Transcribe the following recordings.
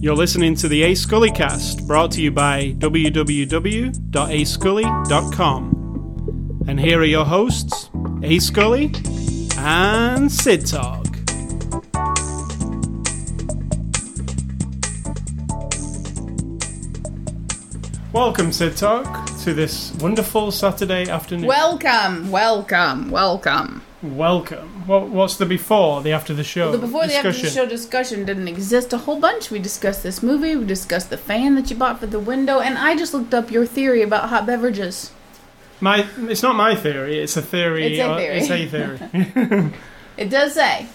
You're listening to the A Scully cast, brought to you by www.ascully.com. And here are your hosts, A Scully and Sid Talk. Welcome, Sid Talk, to this wonderful Saturday afternoon. Welcome, welcome, welcome. Welcome. What, what's the before, the after the show? The before the after the show discussion didn't exist a whole bunch. We discussed this movie, we discussed the fan that you bought for the window, and I just looked up your theory about hot beverages. My, it's not my theory. It's a theory. It's a uh, theory. It's a theory. It does say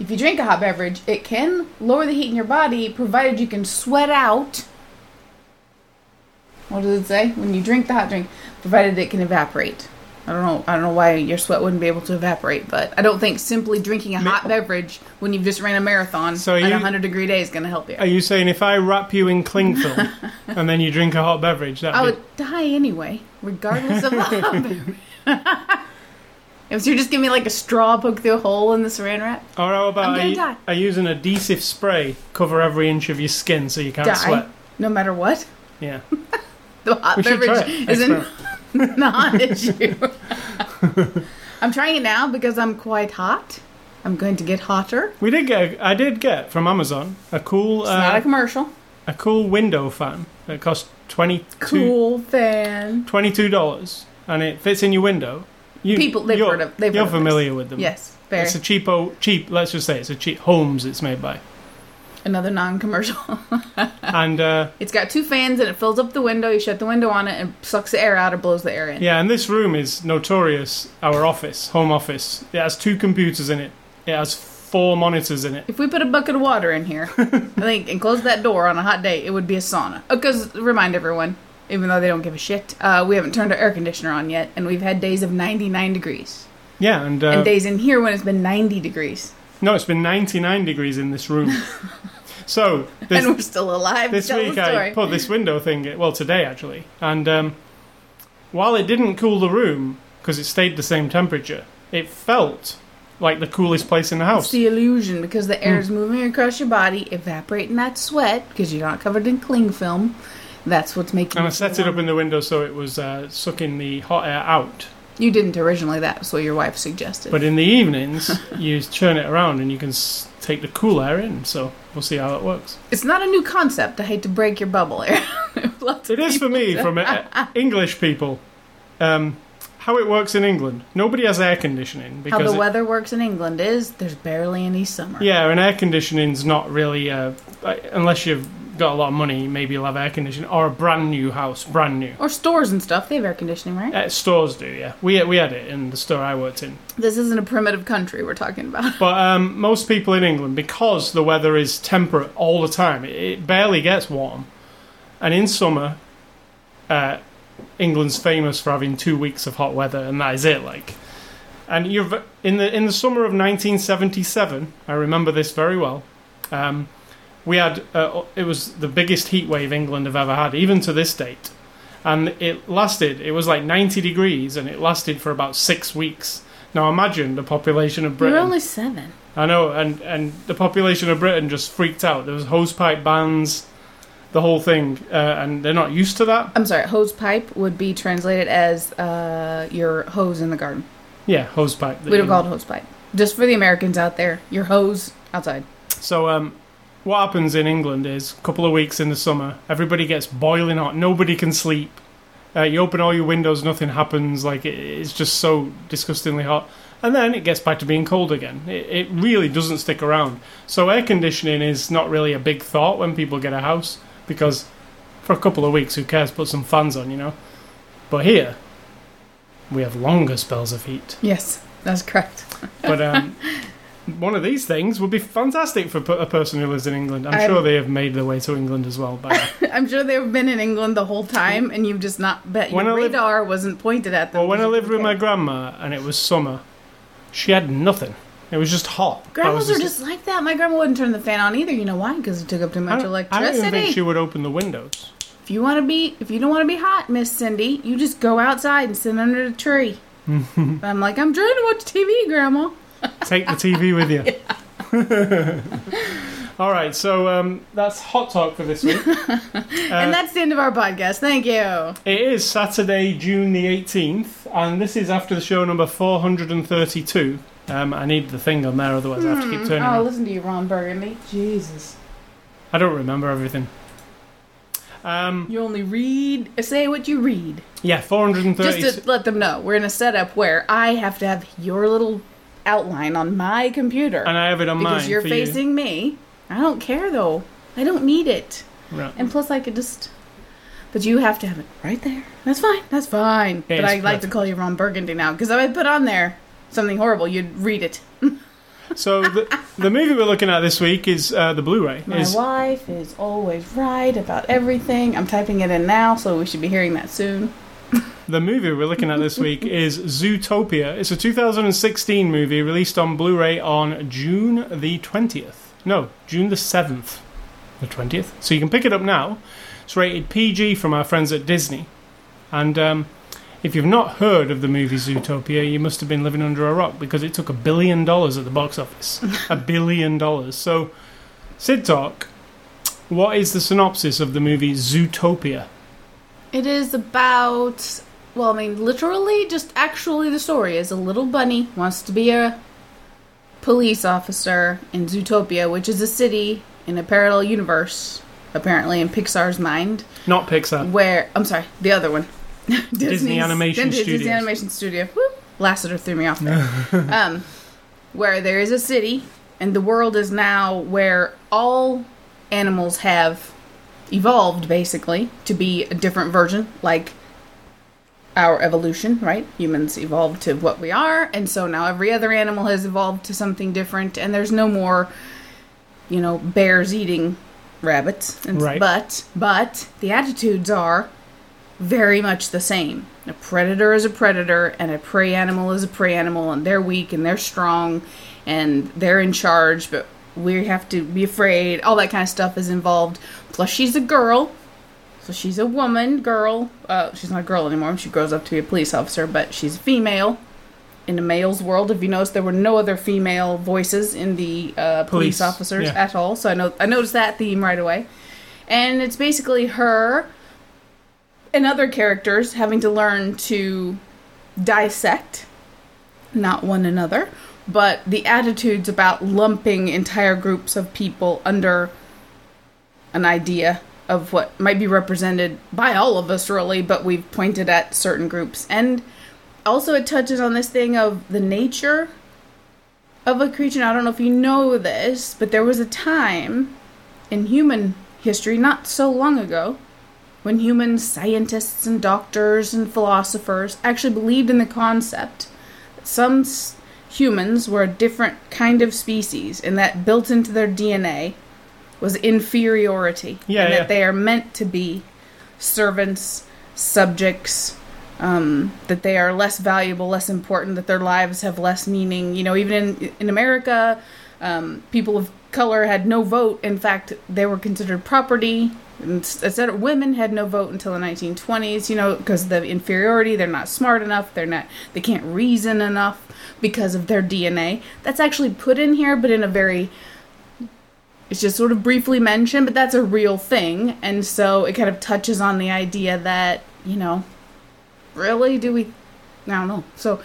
if you drink a hot beverage, it can lower the heat in your body, provided you can sweat out. What does it say? When you drink the hot drink, provided it can evaporate. I don't know. I don't know why your sweat wouldn't be able to evaporate, but I don't think simply drinking a hot beverage when you've just ran a marathon So at you- 100 degree day is going to help you. Are you saying if I wrap you in cling film and then you drink a hot beverage, that I would would die anyway, regardless of the hot beverage. If you're just giving me like a straw poke through a hole in the saran wrap, Or how about I'm gonna I, die. I use an adhesive spray cover every inch of your skin so you can't die sweat? no matter what. Yeah, The hot we beverage isn't Experiment. not issue. I'm trying it now because I'm quite hot. I'm going to get hotter. We did get. I did get from Amazon a cool, It's not a uh, commercial. a cool window fan. that cost twenty Cool fan. twenty two dollars, and it fits in your window. You, People- they've you're, heard of- they've you're heard of familiar with them. Yes, very. It's a cheapo, cheap. Let's just say it's a cheap Homes, It's made by, Another non-commercial. and uh, it's got two fans and it fills up the window. You shut the window on it and sucks the air out or blows the air in. Yeah, and this room is notorious. Our office, home office. It has two computers in it. It has four monitors in it. If we put a bucket of water in here, I think, and close that door on a hot day, it would be a sauna. Because, remind everyone, even though they don't give a shit, uh, we haven't turned our air conditioner on yet, and we've had days of 99 degrees. Yeah, and, uh, and days in here when it's been 90 degrees. no, it's been 99 degrees in this room. so this, and we're still alive this tell week I put this window thing. Well, today actually, and um, while it didn't cool the room because it stayed the same temperature, it felt like the coolest place in the house. It's the illusion because the Hmm. air is moving across your body, evaporating that sweat because you're not covered in cling film. That's what's making. And I set feel it up in the window so it was uh, sucking the hot air out. You didn't originally. That's what your wife suggested. But in the evenings, you turn it around and you can s- take the cool air in. So we'll see how it works. it's not a new concept. I hate to break your bubble here. It is for me, from uh, English people. Um, how it works in England. Nobody has air conditioning How because the it- weather works in England is there's barely any summer. yeah, and air conditioning's not really uh, uh, unless you've got a lot of money. Maybe you'll have air conditioning or a brand new house, brand new. Or stores and stuff. They have air conditioning, right? Uh, stores do, yeah. We we had it in the store I worked in. This isn't a primitive country we're talking about. But um, most people in England, because the weather is temperate all the time, it, it barely gets warm. And in summer, uh, England's famous for having two weeks of hot weather, and that is it. Like, and you're v- in the in the summer of 1977. I remember this very well. Um, we had uh, it was the biggest heat wave England have ever had, even to this date, and it lasted. It was like 90 degrees, and it lasted for about six weeks. Now imagine the population of Britain. You're only seven. I know, and and the population of Britain just freaked out. There was hosepipe bans, the whole thing, uh, and they're not used to that. I'm sorry, hose pipe would be translated as uh, your hose in the garden. Yeah, hosepipe. We'd have called it hose pipe. Just for the Americans out there, your hose outside. So, um, what happens in England is a couple of weeks in the summer, everybody gets boiling hot. Nobody can sleep. Uh, you open all your windows, nothing happens. Like it, it's just so disgustingly hot. And then it gets back to being cold again. It, it really doesn't stick around. So air conditioning is not really a big thought when people get a house because for a couple of weeks, who cares? Put some fans on, you know. But here, we have longer spells of heat. Yes, that's correct. But um, one of these things would be fantastic for a person who lives in England. I'm I'm- sure they have made their way to England as well. Now. Uh, I'm sure they've been in England the whole time, and you've just not bet your When I lived- radar wasn't pointed at them. well, when I lived with my grandma and it was summer, she had nothing. It was just hot. Grandmas was are just like that. My grandma wouldn't turn the fan on either. You know why? Because it took up too much don't, I don't electricity. even think she would open the windows. If you want to be, if you don't want to be hot, Miss Cindy, you just go outside and sit under the tree. I'm like, I'm trying to watch TV, Grandma. Take the TV with you. All right, so um, that's hot talk for this week. Uh, and that's the end of our podcast. Thank you. It is Saturday, June the 18th, and this is after the show number 432. Um, I need the thing on there, otherwise I have to keep turning. Oh, listen to you, Ron Burgundy. Jesus. I don't remember everything. Um, You only read, say what you read. yeah, four hundred and thirty. Just to let them know, we're in a setup where I have to have your little outline on my computer. and I have it on because mine Because you're facing me. I don't care though. I don't need it. Right. And plus, I could just. But you have to have it right there. That's fine. That's fine. But I like to call you Ron Burgundy now because if I put on there something horrible, you'd read it. So the, the movie we're looking at this week is uh, the Blu-ray. My Is wife is always right about everything. I'm typing it in now, so we should be hearing that soon. The movie we're looking at this week is Zootopia. It's a 2016 movie released on Blu-ray on June the 20th. No, June the 7th. The 20th. So you can pick it up now. It's rated PG from our friends at Disney. And um, if you've not heard of the movie Zootopia, you must have been living under a rock because it took a billion dollars at the box office. a billion dollars. So, Sid Talk, what is the synopsis of the movie Zootopia? It is about. Well, I mean, literally, just actually, the story is a little bunny wants to be a police officer in Zootopia, which is a city in a parallel universe, apparently in Pixar's mind, Not Pixar. where I'm sorry, the other one, Disney's- Animation Studio. Disney Animation Studio. Woo! Lasseter threw me off there. um, where there is a city, and the world is now where all animals have evolved basically to be a different version, like our evolution, right? Humans evolved to what we are, and so now every other animal has evolved to something different, and there's no more, you know, bears eating rabbits. And, Right. But but the attitudes are very much the same. A predator is a predator, and a prey animal is a prey animal, and they're weak and they're strong, and they're in charge, but we have to be afraid. All that kind of stuff is involved. Plus, she's a girl, so she's a woman, girl. Uh, she's not a girl anymore. She grows up to be a police officer, but she's a female. In a male's world, if you notice, there were no other female voices in the uh, police, Police, officers yeah. at all. So I know I noticed that theme right away, and it's basically her and other characters having to learn to dissect not one another, but the attitudes about lumping entire groups of people under an idea of what might be represented by all of us, really, but we've pointed at certain groups. And also, it touches on this thing of the nature of a creature. I don't know if you know this, but there was a time in human history, not so long ago, when human scientists and doctors and philosophers actually believed in the concept that some humans were a different kind of species and that built into their DNA was inferiority. Yeah, and yeah. that they are meant to be servants, subjects, um, that they are less valuable, less important, that their lives have less meaning. You know, even in, in America, um, people of color had no vote. In fact, they were considered property. Instead, women had no vote until the 1920s. You know, because of the inferiority, they're not smart enough. They're not. They can't reason enough because of their DNA. That's actually put in here, but in a very it's just sort of briefly mentioned, but that's a real thing. And so it kind of touches on the idea that, you know, really do we I don't know. So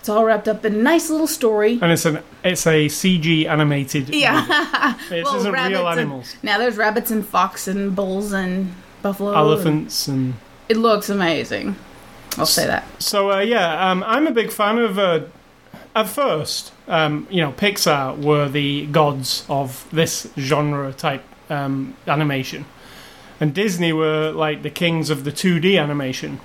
it's all wrapped up in a nice little story. And it's an it's a CG animated. Yeah. movie. Well, isn't real and- Now there's rabbits and fox and bulls and buffalo. and- Elephants and It looks amazing. I'll say that. so uh, yeah, um, I'm a big fan of. Uh, at first, um, you know, Pixar were the gods of this genre type um, animation, and Disney were like the kings of the 2D animation.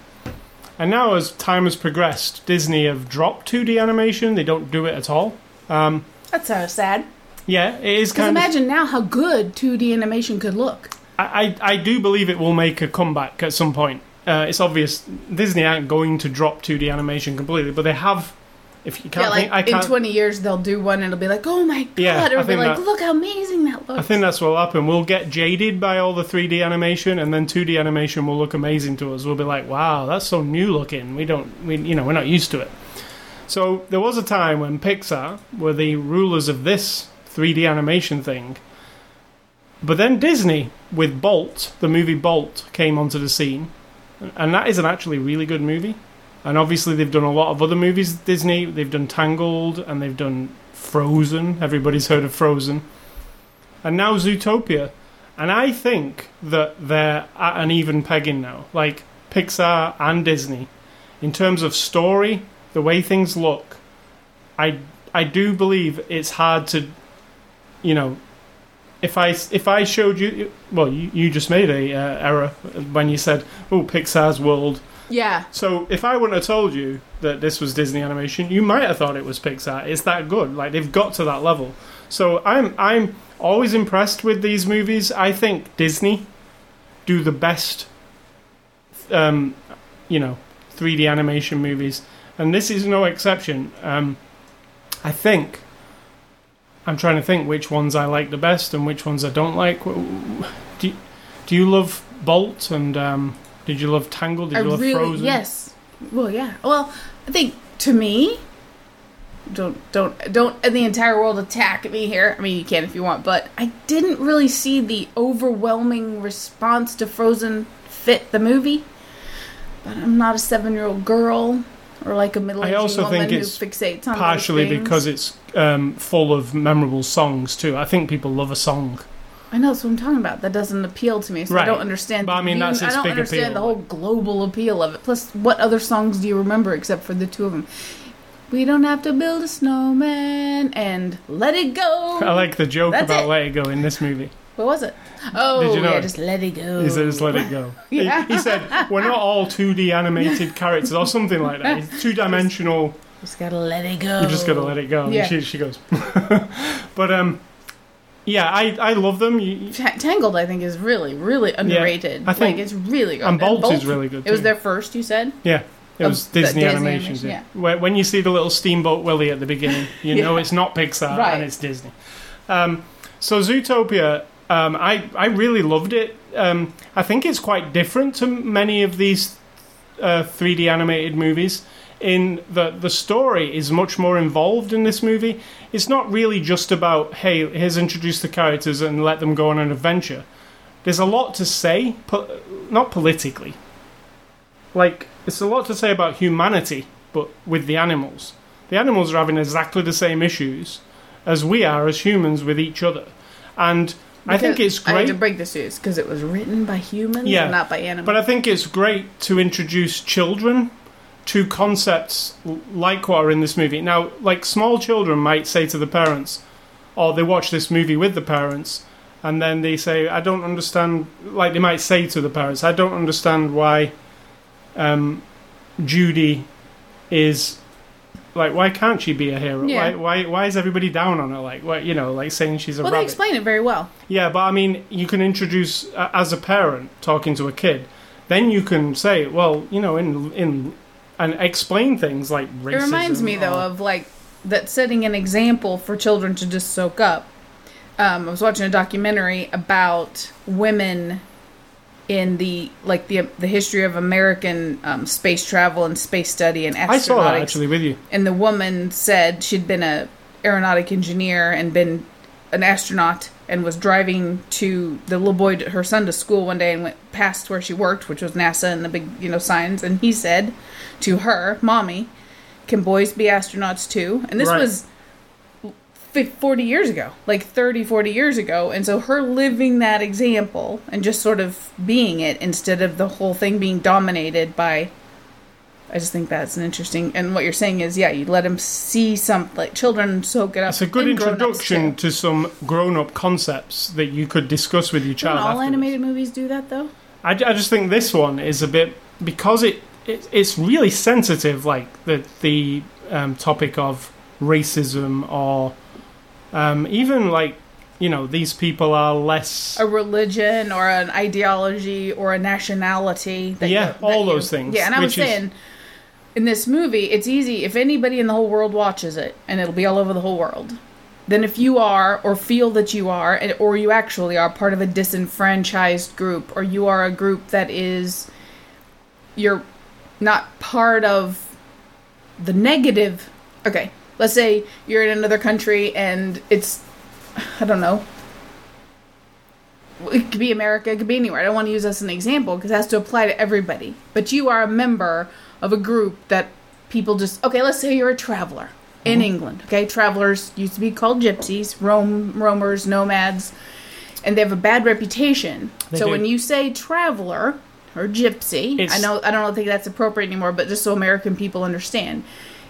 And now, as time has progressed, Disney have dropped 2D animation. They don't do it at all. Um, That's of sad. yeah, it is kind of. imagine now how good 2D animation could look. I, I, I do believe it will make a comeback at some point. Uh, it's obvious Disney aren't going to drop 2D animation completely, but they have if you can't yeah, like think, I in can't. 20 years they'll do one and it'll be like, oh my god, Yeah, it'll be like, that- look how amazing that looks. I think that's what will happen. We'll get jaded by all the 3D animation, and then 2D animation will look amazing to us. We'll be like, "Wow, that's so new looking." We don't, we, you know, we're not used to it. So there was a time when Pixar were the rulers of this 3D animation thing, but then Disney with Bolt, the movie Bolt, came onto the scene, and that is an actually really good movie. And obviously, they've done a lot of other movies. Disney, they've done Tangled, and they've done Frozen. Everybody's heard of Frozen and now Zootopia. And I think that they're at an even pegging now, like Pixar and Disney, in terms of story, the way things look. I I do believe it's hard to, you know, if I if I showed you, well, you, you just made a uh, error when you said, "Oh, Pixar's world." Yeah. So if I wouldn't have told you that this was Disney animation, you might have thought it was Pixar. It's that good. Like they've got to that level. So I'm I'm always impressed with these movies. I think Disney do the best um, you know, 3D animation movies, and this is no exception. Um, I think I'm trying to think which ones I like the best and which ones I don't like. Do you, do you love Bolt and um, did you love Tangled? Did I you love really, Frozen? yes. Well, yeah. Well, I think to me, don't don't don't the entire world attack me here. I mean, you can if you want, but I didn't really see the overwhelming response to Frozen fit the movie. But I'm not a seven year old girl or like a middle I aged also woman think who fixates on partially because it's um, full of memorable songs too. I think people love a song. I know that's what I'm talking about. That doesn't appeal to me, so I don't understand. But I mean, that's its I don't understand appeal, the whole global appeal of it. Plus, what other songs do you remember except for the two of them? We don't have to build a snowman and let it go. I like the joke That's about it. Let It Go in this movie. What was it? Oh, Did you know yeah, it? just let it go. He said, "Just let it go." Yeah. he, said, "We're not all 2D animated characters or something like that. It's two dimensional. Just gotta let it go. You just gotta let it go." And Yeah. She, she goes, but um, yeah, I I love them. You, Ta- Tangled, I think, is really, really underrated. I think- like it's really good. and Bolt is really good. It was too. their first, you said. Yeah. It Of was the Disney, Disney animations. animation, yeah. When when you see the little Steamboat Willie at the beginning, you know it's not Pixar Right. and it's Disney. Um, so Zootopia, um, I I really loved it. Um, I think it's quite different to many of these uh, 3D animated movies. In the the story is much more involved in this movie. It's not really just about hey, here's introduce the characters and let them go on an adventure. There's a lot to say, po- not politically, like it's a lot to say about humanity, but with the animals. The animals are having exactly the same issues as we are as humans with each other, and I think Because- it's I had great. to break this news because it was written by humans Yeah, and not by animals. But I think it's great to introduce children to concepts like what are in this movie. Now, like small children might say to the parents, or they watch this movie with the parents, and then they say, I don't understand, like they might say to the parents, I don't understand why um, Judy is. Like, why can't she be a hero? Yeah. Why, why, why is everybody down on her? Like, what, you know, like saying she's a well, they explain it very well. Yeah, but I mean, you can introduce uh, as a parent talking to a kid, then you can say, well, you know, in in and explain things like racism. It reminds me though of like that setting an example for children to just soak up. Um, I was watching a documentary about women in the like the the history of American um, space travel and space study and astronautics. I saw that actually with you. and the woman said she'd been a aeronautic engineer and been an astronaut and was driving to the little boy her son to school one day and went past where she worked which was nasa and the big you know signs and he said to her mommy can boys be astronauts too and this Right. was fif- 40 years ago like 30 40 years ago and so her living that example and just sort of being it instead of the whole thing being dominated by I just think that's an interesting. And what you're saying is, yeah, you let them see some like children soak it up. It's a good introduction to some grown-up concepts that you could discuss with your Don't child. all afterwards. animated movies do that though? I, I just think this one is a bit because it, it it's really sensitive, like the the um, topic of racism or um, even like you know these people are less A religion or an ideology or a nationality. That Yeah, you, that all you- those things, Yeah, and I was is- saying, in this movie, it's easy if anybody in the whole world watches it, and it'll be all over the whole world. Then, if you are, or feel that you are, or you actually are part of a disenfranchised group, or you are a group that is, you're not part of the negative. Okay, let's say you're in another country and it's, I don't know, it could be America, it could be anywhere. I don't want to use this as an example because it has to apply to everybody. But you are a member of a group that people just okay. Let's say you're a traveler in mm-hmm. England. Okay, travelers used to be called gypsies, roam roamers, nomads, and they have a bad reputation. They so do. when you say traveler or gypsy, I know I don't think that's appropriate anymore, but just so American people understand.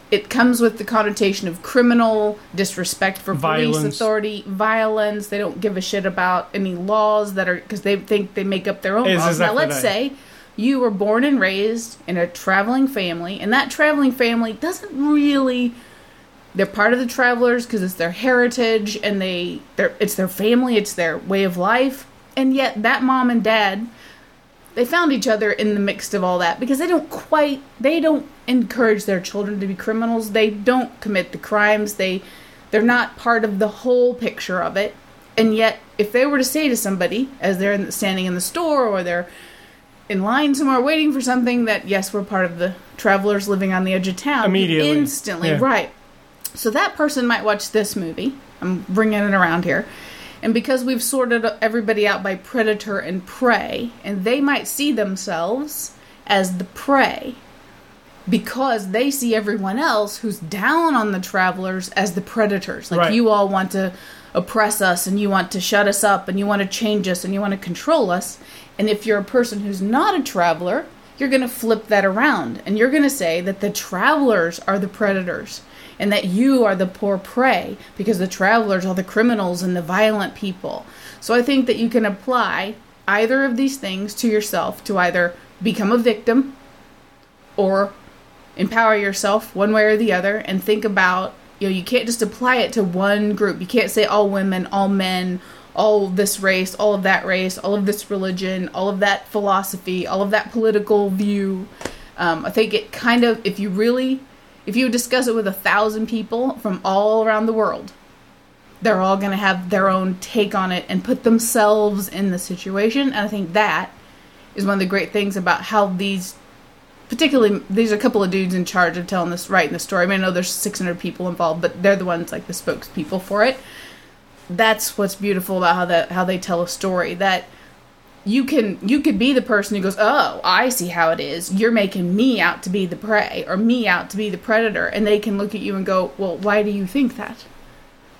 It comes with the connotation of criminal disrespect for police authority, violence. They don't give a shit about any laws that are because they think they make up their own It's laws. exactly now, let's that. say you were born and raised in a traveling family, and that traveling family doesn't really. They're part of the travelers because it's their heritage and they, they're, it's their family, it's their way of life, and yet that mom and dad they found each other in the mix of all that because they don't quite they don't encourage their children to be criminals. They don't commit the crimes. They they're not part of the whole picture of it. And yet if they were to say to somebody as they're in, standing in the store or they're in line somewhere waiting for something that yes we're part of the travelers living on the edge of town Immediately. instantly. Yeah. right. So that person might watch this movie. I'm bringing it around here and because we've sorted everybody out by predator and prey, and they might see themselves as the prey because they see everyone else who's down on the travelers as the predators. Like Right. you all want to oppress us and you want to shut us up and you want to change us and you want to control us. And if you're a person who's not a traveler, you're going to flip that around and you're going to say that the travelers are the predators and that you are the poor prey because the travelers are the criminals and the violent people. So I think that you can apply either of these things to yourself to either become a victim or empower yourself one way or the other and think about you know you can't just apply it to one group you can't say all women all men all this race all of that race all of this religion all of that philosophy all of that political view um, i think it kind of if you really if you discuss it with a thousand people from all around the world they're all going to have their own take on it and put themselves in the situation and i think that is one of the great things about how these particularly these are a couple of dudes in charge of telling this writing the story. I mean, I know there's 600 people involved, but they're the ones like the spokespeople for it. That's what's beautiful about how that how they tell a story. That you can you could be the person who goes, oh, I see how it is. You're making me out to be the prey or me out to be the predator, and they can look at you and go, well, why do you think that?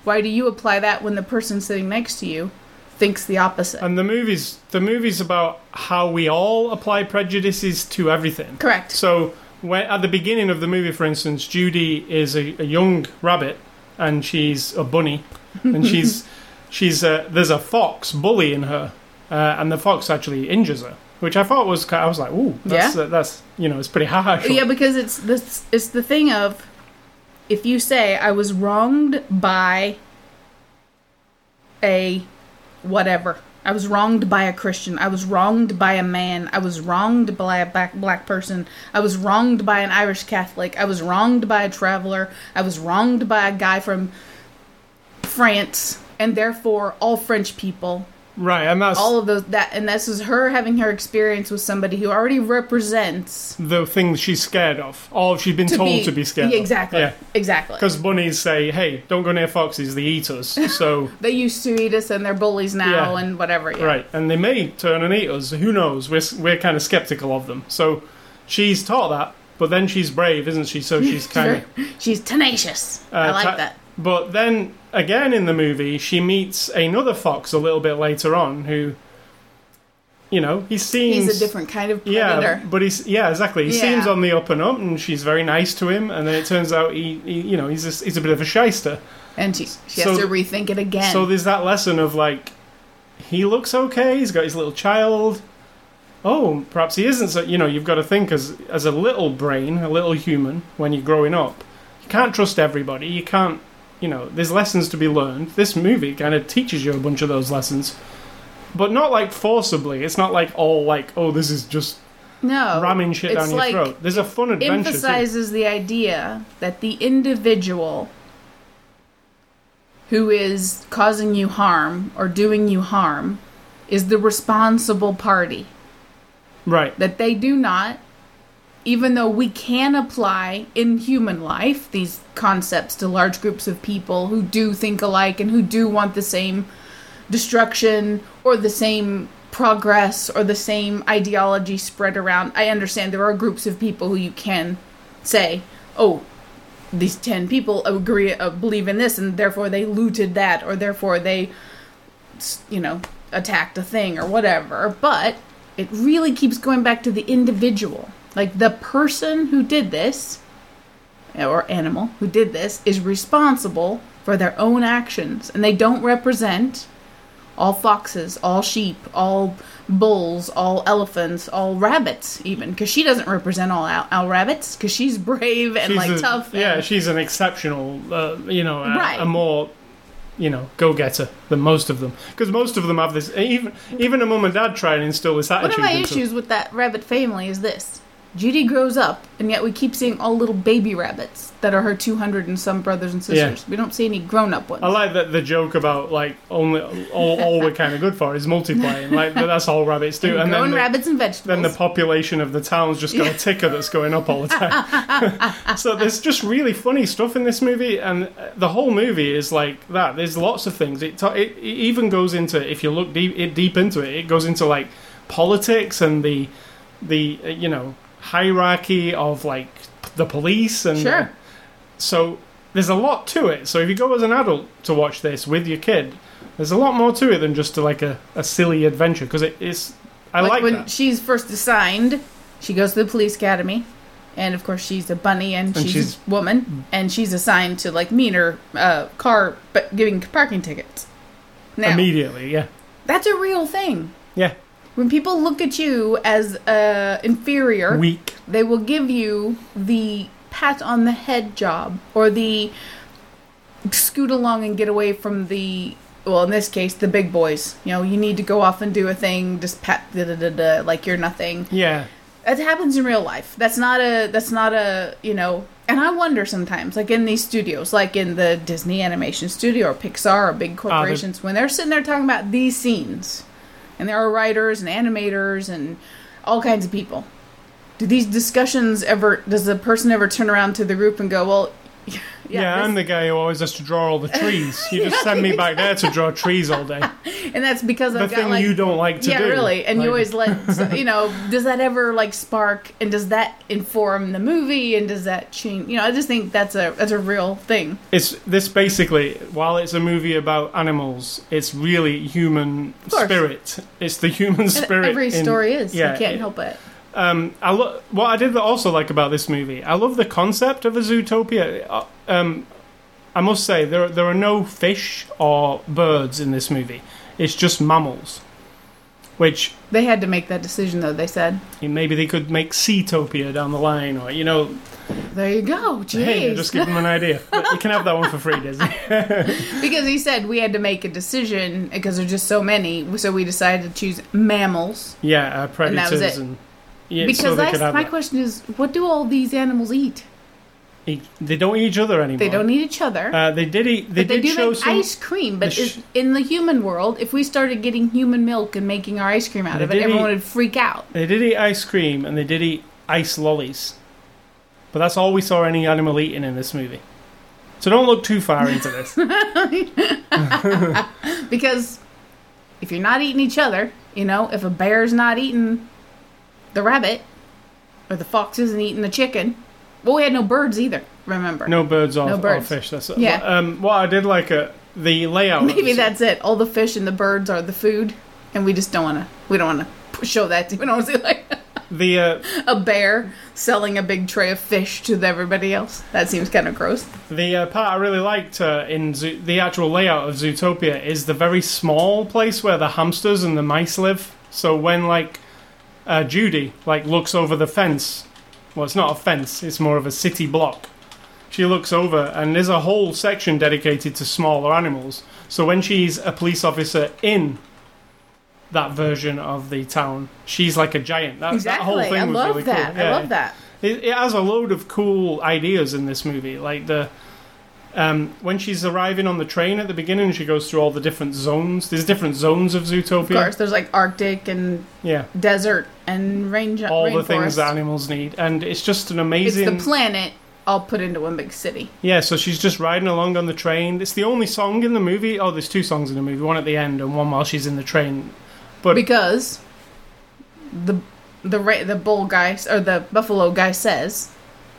Why do you apply that when the person sitting next to you thinks the opposite? And the movie's the movie's about how we all apply prejudices to everything. Correct. So when, at the beginning of the movie, for instance, Judy is a, a young rabbit and she's a bunny, and she's she's a, there's a fox bullying her, uh, and the fox actually injures her, which I thought was I was like, ooh, that's Yeah. uh, that's you know it's pretty harsh. Yeah, because it's this it's the thing of if you say I was wronged by a whatever. I was wronged by a Christian. I was wronged by a man. I was wronged by a black black person. I was wronged by an Irish Catholic. I was wronged by a traveler. I was wronged by a guy from France, and therefore all French people right, and that's all of those that and this is her having her experience with somebody who already represents the things she's scared of, or she's been told to be scared. Yeah, of. exactly Yeah. exactly Because bunnies say, "Hey, don't go near foxes; they eat us." So they used to eat us and they're bullies now Yeah. and whatever yeah. right, and they may turn and eat us. Who knows? We're we're kind of skeptical of them. So she's taught that, but then she's brave, isn't she? So she's kind of. she's tenacious i Uh, like ta- that But then again in the movie, she meets another fox a little bit later on, who, you know, he seems he's a different kind of Yeah, but he's yeah, exactly. He Yeah. seems on the up and up, and she's very nice to him. And then it turns out he, he you know, he's a, he's a bit of a shyster. and she, she So- has to rethink it again So there's that lesson of like, he looks okay. He's got his little child. Oh, perhaps he isn't. So you know, you've got to think as as a little brain, a little human, when you're growing up. You can't trust everybody. You can't. You know, there's lessons to be learned. This movie kind of teaches you a bunch of those lessons, but not like forcibly. It's not like all like, oh, this is just No, ramming shit down your like throat. There's a fun adventure too. emphasizes the idea that the individual who is causing you harm or doing you harm is the responsible party. Right. That they do not, even though we can apply in human life these concepts to large groups of people who do think alike and who do want the same destruction or the same progress or the same ideology spread around. I understand there are groups of people who you can say, oh, these 10 people agree uh, believe in this and therefore they looted that or therefore they you know attacked a thing or whatever but it really keeps going back to the individual like the person who did this or animal who did this is responsible for their own actions and they don't represent all foxes, all sheep, all bulls, all elephants, all rabbits, even because she doesn't represent all rabbits because she's brave and She's like a- tough. Yeah, and- she's an exceptional, uh, you know, a, Right. a more, you know, go-getter than most of them. Because most of them have this. Even even a mum and dad try and instill this One attitude. of my issues with that rabbit family is this: Judy grows up, and yet we keep seeing all little baby rabbits that are her two hundred and some brothers and sisters. We don't see any grown-up ones. I like that the joke about like only all, all we're kind of good for is multiplying. Like that's all rabbits do. and then the, rabbits and vegetables. then the population of the town's just got a ticker that's going up all the time. so there's just really funny stuff in this movie, and the whole movie is like that. There's lots of things. It ta- it, it even goes into if you look deep it deep into it, it goes into like politics and the the uh, you know hierarchy of like the police and Sure. so there's a lot to it. So if you go as an adult to watch this with your kid, there's a lot more to it than just to like a, a silly adventure because it is. I like, when that. she's first assigned, she goes to the police academy, and of course she's a bunny and, And she's, she's- a woman, and she's assigned to like meter uh, car, but giving parking tickets. Now Immediately, yeah, that's a real thing. yeah, When people look at you as uh, inferior, weak. they will give you the pat on the head job or the scoot along and get away from the well in this case the big boys. You know you need to go off and do a thing just pat da, da, da, da, like you're nothing. Yeah, that happens in real life. That's not a that's not a you know and i wonder sometimes like in these studios like in the disney animation studio or pixar or big corporations when they're sitting there talking about these scenes and there are writers and animators and all kinds of people. Do these discussions ever does the person ever turn around to the group and go well yeah, yeah. this- I'm the guy who always has to draw all the trees. You just send me back there to draw trees all day. and that's because The i've got thing like you don't like to do. yeah, do. really. And Like, you always let so, you know. Does that ever like spark? And does that inform the movie? And does that change? You know, I just think that's a that's a real thing. It's this basically. While it's a movie about animals, it's really human spirit. It's the human And spirit. every in- story is. yeah, you can't it- help it. Um, I lo- what I did also like about this movie, I love the concept of a zootopia. Uh, Um, I must say there there are no fish or birds in this movie. It's just mammals, which They had to make that decision, though. They said, maybe they could make Seatopia down the line, or you know, "There you go, jeez." hey, just give them an idea. But you can have that one for free, Disney. because he said we had to make a decision because there's just so many, so we decided to choose mammals. yeah, uh, predators was it. and yeah, because so my question: is what do all these animals eat? Eat- They don't eat each other anymore. They don't eat each other. Uh, they did eat. They but they did do show some. ice cream. But sh- in the human world, if we started getting human milk and making our ice cream out of it, everyone eat- would freak out. They did eat ice cream and they did eat ice lollies. But that's all we saw any animal eating in this movie. So don't look too far into this. Because if you're not eating each other, you know, if a bear's not eating the rabbit, or the fox isn't eating the chicken, well, we had no birds either. Remember? No birds or, No or fish. That's Yeah. Um, what I did like uh, the layout. Maybe that's it. All the fish and the birds are the food, and we just don't want to. We don't want to show that. To, we don't want to see like the uh, a bear selling a big tray of fish to everybody else. That seems kind of gross. the uh, part I really liked uh, in the actual layout of Zootopia is the very small place where the hamsters and the mice live. So when like uh, Judy like looks over the fence, well, it's not a fence; it's more of a city block. She looks over, and there's a whole section dedicated to smaller animals. So when she's a police officer in that version of the town. She's like a giant. That, that whole exactly. thing I was love really that. cool. I love that. It, it has a load of cool ideas in this movie, like the um, when she's arriving on the train at the beginning, she goes through all the different zones. There's different zones of Zootopia. Of course, there's like Arctic and Yeah, desert and range. all the things that animals need, and it's just an It's amazing. the planet all put into one big city. yeah, so she's just riding along on the train. It's the only song in the movie. Oh, there's two songs in the movie. One at the end and one while she's in the train. But because the the ra- the bull guy or the buffalo guy says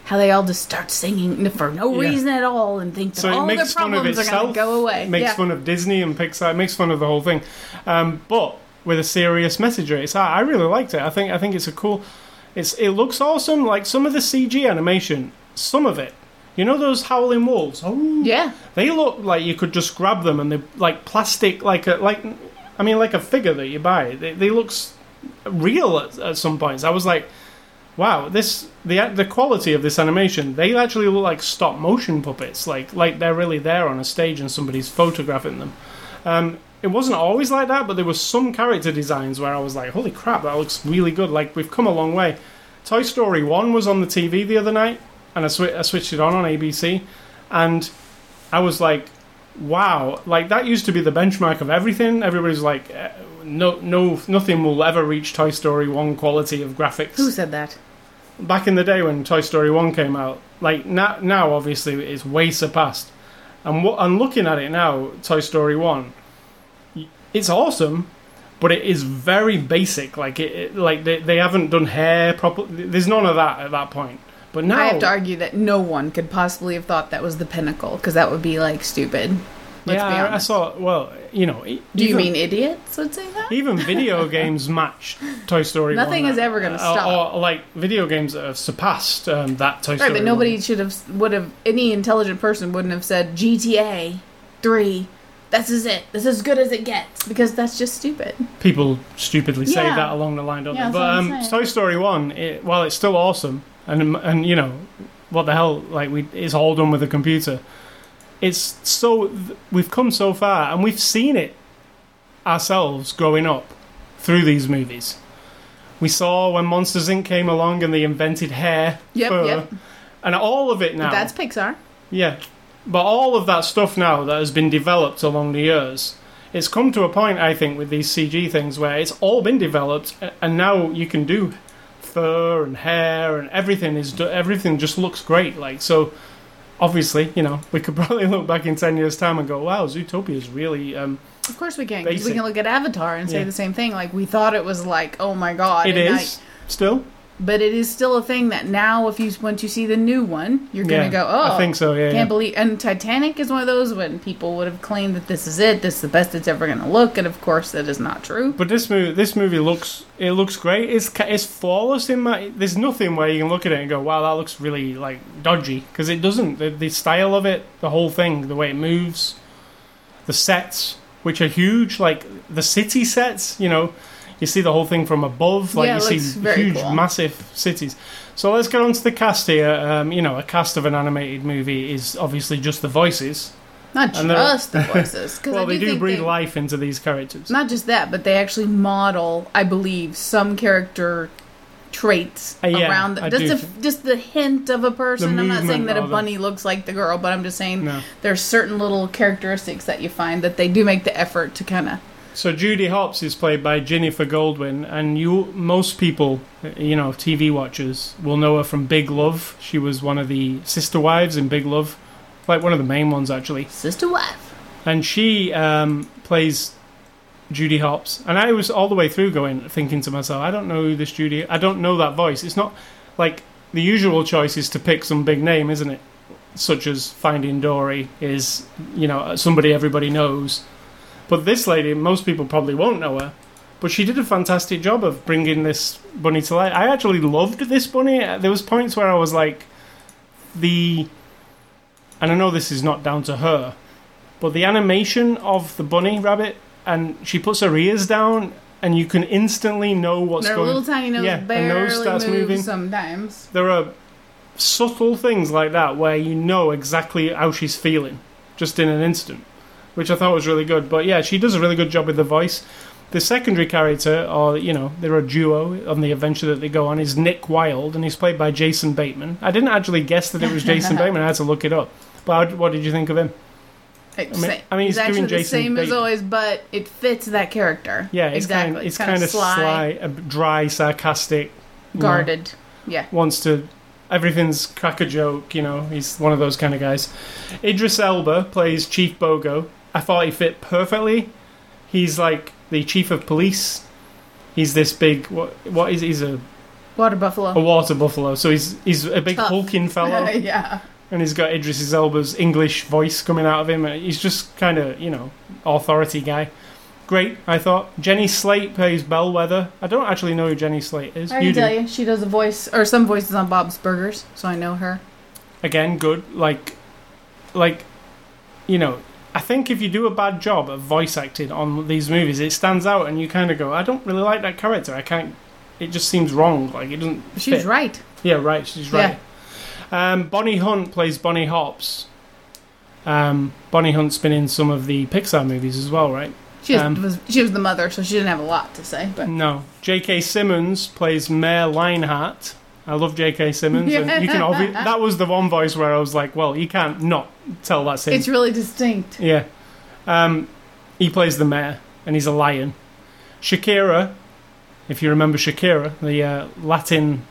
how they all just start singing for no Yeah. reason at all and think that so it all their makes fun of problems are going to go away. Makes yeah. fun of Disney and Pixar. It makes fun of the whole thing, um, but with a serious message. It's I I really liked it. I think I think it's a cool. It's it looks awesome. Like some of the CG animation, some of it. You know those howling wolves? Oh, yeah, they look like you could just grab them and they're like plastic, like a like. I mean, like a figure that you buy. They, they look real at, at some points. I was like, wow, this the the quality of this animation. They actually look like stop motion puppets. Like like they're really there on a stage and somebody's photographing them. Um, it wasn't always like that, but there was some character designs where I was like, holy crap, that looks really good. Like we've come a long way. Toy Story One was on the TV the other night, and I, swi- I switched it on on ABC, and I was like, wow, like that used to be the benchmark of everything. Everybody's like, eh, no, no, nothing will ever reach Toy Story One quality of graphics. who said that? Back in the day when Toy Story One came out, like now, now obviously it's way surpassed. And what I'm looking at it now, Toy Story One, it's awesome, but it is very basic. Like it, it like they, they haven't done hair properly. There's none of that at that point. But now I have to argue that no one could possibly have thought that was the pinnacle because that would be like stupid. Let's yeah, be I- saw. Well, you know, Do you mean idiots would say that? even video games match Toy Story? Nothing 1 is ever gonna Uh, stop. Or, like video games that have surpassed um, that Toy Right, Story. Right, but 1. nobody should have would have any intelligent person wouldn't have said GTA three. This is it. This is as good as it gets because that's just stupid. people stupidly say Yeah. that along the line, don't Yeah, they? But um. Toy Story One, it, while it's still awesome, and and you know, what the hell, like we, it's all done with a computer. It's so we've come so far, and we've seen it ourselves growing up through these movies. We saw when Monsters Inc. came along and they invented hair, Yep, fur, yep. and all of it now. But that's Pixar. Yeah, but all of that stuff now that has been developed along the years, it's come to a point I think with these CG things where it's all been developed, and now you can do fur and hair and everything is everything just looks great. Like so, obviously, you know, we could probably look back in ten years' time and go, "Wow, Zootopia is really." Um, Of course we can. 'cause we Basic. can look at Avatar and say Yeah. the same thing. Like we thought it was like, oh my god, it and is still. But it is still a thing that now, if you once you see the new one, you're gonna yeah, go, oh, I think so. Yeah, can't yeah. believe. And Titanic is one of those when people would have claimed that this is it, this is the best it's ever gonna look, and of course that is not true. But this movie, this movie looks it looks great. It's it's flawless in my. There's nothing where you can look at it and go, "Wow, that looks really like dodgy," because it doesn't. The, the style of it, the whole thing, the way it moves, the sets, which are huge, like the city sets. You know, you see the whole thing from above, like Yeah, you see huge, cool. massive cities. So let's get on to the cast here. Um, you know, a cast of an animated movie is obviously just the voices. Not And just the voices, because Well, do, they do breathe they, life into these characters. Not just that, but they actually model, I believe, some character traits Uh, yeah, around them. Just a, just the hint of a person. I'm not saying that a bunny looks like the girl, but I'm just saying No. there's certain little characteristics that you find that they do make the effort to kind of. So Judy Hopps is played by Ginnifer Goodwin, and you most people, you know, TV watchers will know her from Big Love. She was one of the sister wives in Big Love, like one of the main ones actually. Sister wife. And she um, plays Judy Hopps, and I was all the way through going thinking to myself, I don't know who this Judy. I don't know that voice. It's not like the usual choice is to pick some big name, isn't it? Such as Finding Dory is, you know, somebody everybody knows. But this lady, most people probably won't know her. But she did a fantastic job of bringing this bunny to life. I actually loved this bunny. There was points where I was like, the, and I know this is not down to her, but the animation of the bunny rabbit, and she puts her ears down, and you can instantly know what's Their going. little tiny nose yeah, barely nose starts moves moving. sometimes. There are subtle things like that where you know exactly how she's feeling, just in an instant, which I thought was really good. But yeah, she does a really good job with the voice. The secondary character, or you know, they're a duo on the adventure that they go on, is Nick Wilde, and he's played by Jason Bateman. I didn't actually guess that it was Jason Bateman. I had to look it up. But what did you think of him? It's I mean- I mean, he's actually doing the Jason same as always, but it fits that character. Yeah, it's exactly. kind, it's kinda kind of sly, uh, dry, sarcastic, you know, guarded. Yeah. wants to. Everything's crack a joke, you know. He's one of those kind of guys. Idris Elba plays Chief Bogo. I thought he fit perfectly. He's like the chief of police. He's this big. What? What is? He's a, Water buffalo. a water buffalo. So he's he's a big Tough. hulking fellow, yeah. and he's got Idris Elba's English voice coming out of him. Uh, he's just kind of you know authority guy. Great, I thought. Jenny Slate plays Bellwether. I don't actually know who Jenny Slate is. I You can do. tell you, she does a voice or some voices on Bob's Burgers, so I know her. again good like like you know i think if you do a bad job of voice acting on these movies it stands out and you kind of go i don't really like that character i can't it just seems wrong like it doesn't She's fit. right. yeah right she's right um, bonnie hunt plays bonnie hopps um, bonnie hunt's been in some of the pixar movies as well right She was, Um, was she was the mother, so she didn't have a lot to say. But no j.k simmons plays mayor lionheart I love J.K. Simmons, and you can obvi- that was the one voice where I was like, "Well, you can't not tell that's him." it's really distinct. Yeah. Um, he plays the mayor, and he's a lion. Shakira, if you remember Shakira, the uh, Latin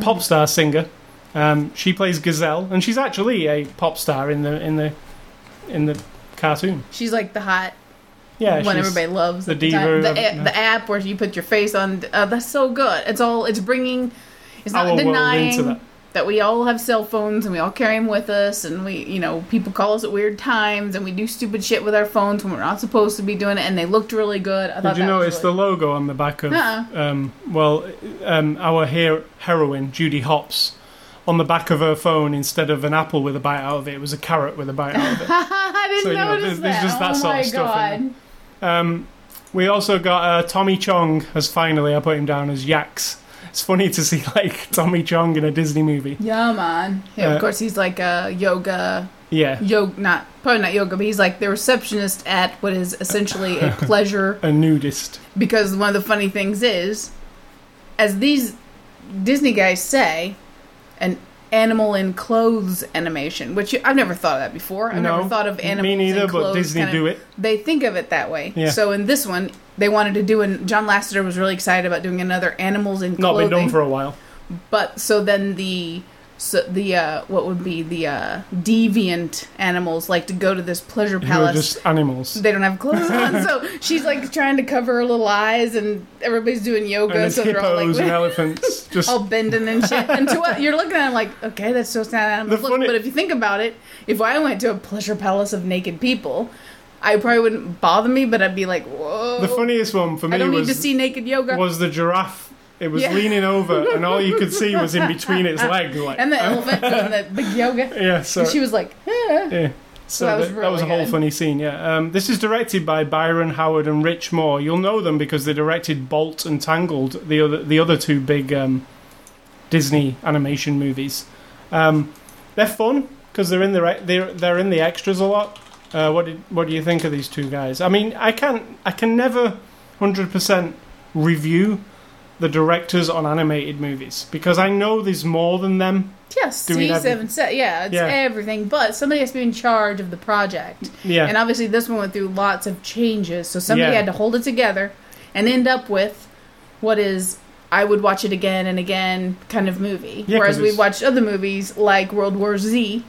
pop star singer, um, she plays Gazelle, and she's actually a pop star in the in the in the cartoon. She's like the hot Yeah, one everybody loves. the diva the, the app where you put your face on. Uh, that's so good. It's all. It's bringing. It's not Our denying that. that we all have cell phones and we all carry them with us, and we, you know, people call us at weird times, and we do stupid shit with our phones when we're not supposed to be doing it, and they looked really good. I thought Did you notice the logo on the back of? Uh-uh. Um, well, um, our her- heroine Judy Hopps. On the back of her phone, instead of an apple with a bite out of it, it was a carrot with a bite out of it. I didn't So, you know, notice there's- there's that. just that oh sort of stuff god! Um, we also got uh, Tommy Chong as finally I put him down as Yax. It's funny to see like Tommy Chong in a Disney movie. Yeah, man. Yeah, Uh, of course, he's like a yoga, Yeah, yoga, not probably not yoga, but he's like the receptionist at what is essentially a pleasure. a nudist. Because one of the funny things is, as these Disney guys say, an animal in clothes animation, which I've never thought of that before. I've no, never thought of animals me neither. in But clothes. Disney kind of- do it. They think of it that way. Yeah. So in this one, they wanted to do, and John Lasseter was really excited about doing another animals in Not clothing. been done for a while. But so then the so the uh, what would be the uh, deviant animals like to go to this pleasure palace. just animals. they don't have clothes on, so she's like trying to cover her little eyes, and everybody's doing yoga, there's so they're all hippos and like elephants. Just all bending and shit. And to what you're looking at, them like, okay, that's so sad animals. Look, funny- but if you think about it, if I went to a pleasure palace of naked people, I probably wouldn't bother me, but I'd be like, whoa. the funniest one for me I don't was need to see naked yoga. was the giraffe. It was Yeah. leaning over, and all you could see was in between its legs. Like, and the elephant doing the big yoga. yeah, so and she was like, eh. Yeah. So that that was was, that was a whole good. funny scene, yeah. Um, this is directed by Byron Howard and Rich Moore. You'll know them because they directed Bolt and Tangled, the other the other two big um, Disney animation movies. Um, they're fun because they're in the re- they're they're in the extras a lot. Uh, what did, what do you think of these two guys? I mean, I can I can never hundred percent review the directors on animated movies because I know there's more than them. Yes, doing seven set. Yeah, it's Yeah. everything. But somebody has to be in charge of the project, Yeah, and obviously this one went through lots of changes. So somebody Yeah. had to hold it together and end up with what is I would watch it again and again kind of movie. Yeah, Whereas 'cause we it's- watched other movies like World War Z,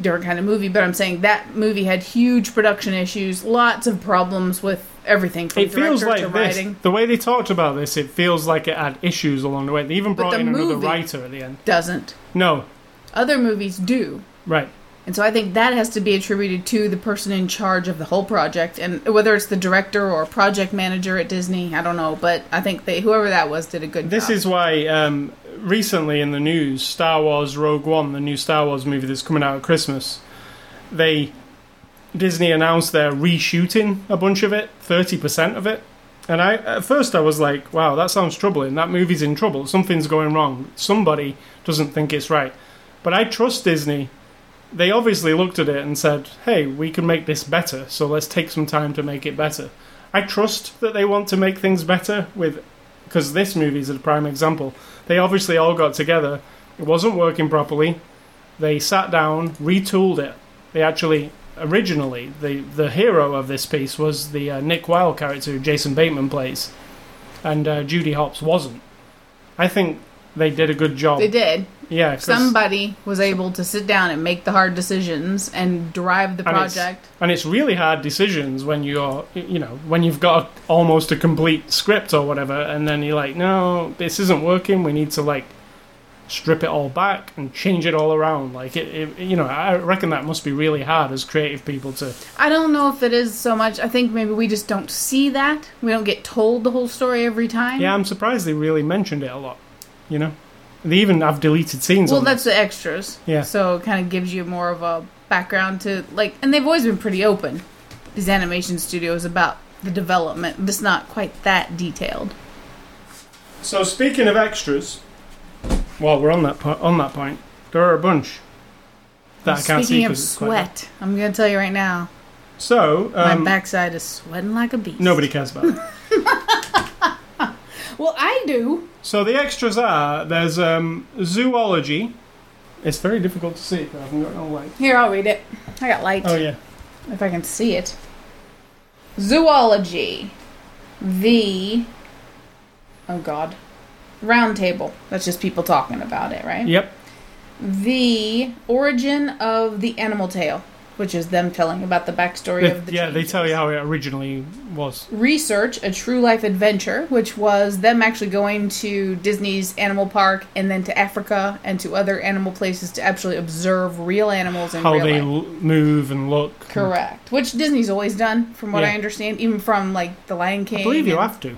different kind of movie. But I'm saying that movie had huge production issues, lots of problems with everything from it feels like to this. writing. The way they talked about this, it feels like it had issues along the way. They even brought in another writer at the end. Doesn't No, other movies do? right. And so I think that has to be attributed to the person in charge of the whole project, and whether it's the director or project manager at Disney, I don't know. But I think they, whoever that was, did a good This job. is why um, recently in the news, Star Wars Rogue One, the new Star Wars movie that's coming out at Christmas, they Disney announced they're reshooting a bunch of it, thirty percent of it. And I at first I was like, "Wow, that sounds troubling. That movie's in trouble. Something's going wrong. Somebody doesn't think it's right." But I trust Disney. They obviously looked at it and said, "Hey, we can make this better. So let's take some time to make it better." I trust that they want to make things better with because this movie is a prime example. They obviously all got together. It wasn't working properly. They sat down, retooled it. They actually originally the the hero of this piece was the uh, Nick Wilde character Jason Bateman plays, and uh, Judy Hopps wasn't. I think they did a good job. They did. Yeah, Somebody was able to sit down and make the hard decisions and drive the And it's- project. and it's really hard decisions when you're you know when you've got almost a complete script or whatever and then you're like no this isn't working we need to like strip it all back and change it all around like it, it you know i reckon that must be really hard as creative people to I don't know if it is so much. I think maybe we just don't see that. We don't get told the whole story every time. yeah i'm surprised they really mentioned it a lot you know they even have deleted scenes Well, that's the extras. Yeah. So it kind of gives you more of a background to like, and they've always been pretty open. These animation studios about the development, but it's not quite that detailed. so speaking of extras while we're on that po- on that point there are a bunch that i can't see Speaking of 'cause it's quite dark. sweat, I'm gonna tell you right now, so um, my backside is sweating like a beast. nobody cares about it Well, I do. So the extras are there's um, zoology. It's very difficult to see I haven't got no light. Here, I'll read it. I got light. Oh yeah, if I can see it. Zoology. The. Oh God. Round table. That's just people talking about it, right? yep. The origin of the animal tale, which is them telling about the backstory They- of the. yeah, they tell you how it originally was. Research a true life adventure, which was them actually going to Disney's animal park and then to Africa and to other animal places to actually observe real animals in How they l- move and look. Correct. Which Disney's always done, from what Yeah. I understand, even from like The Lion King. I believe you and- have to.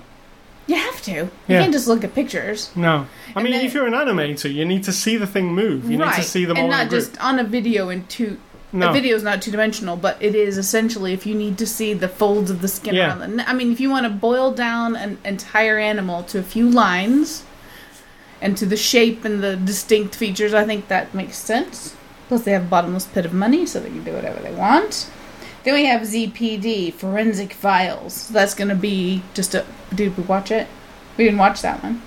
You have to. You Yeah. can't just look at pictures. No, I And mean then- if you're an animator, you need to see the thing move. You right. need to see them and all not in a group. just on a video in two. No, A video is not two dimensional, but it is essentially if you need to see the folds of the skin Yeah. around the. ne- I mean, if you want to boil down an entire animal to a few lines, and to the shape and the distinct features, I think that makes sense. Plus, they have a bottomless pit of money, so they can do whatever they want. Then we have ZPD, Forensic Files. So that's going to be just a. Did we watch it? We didn't watch that one.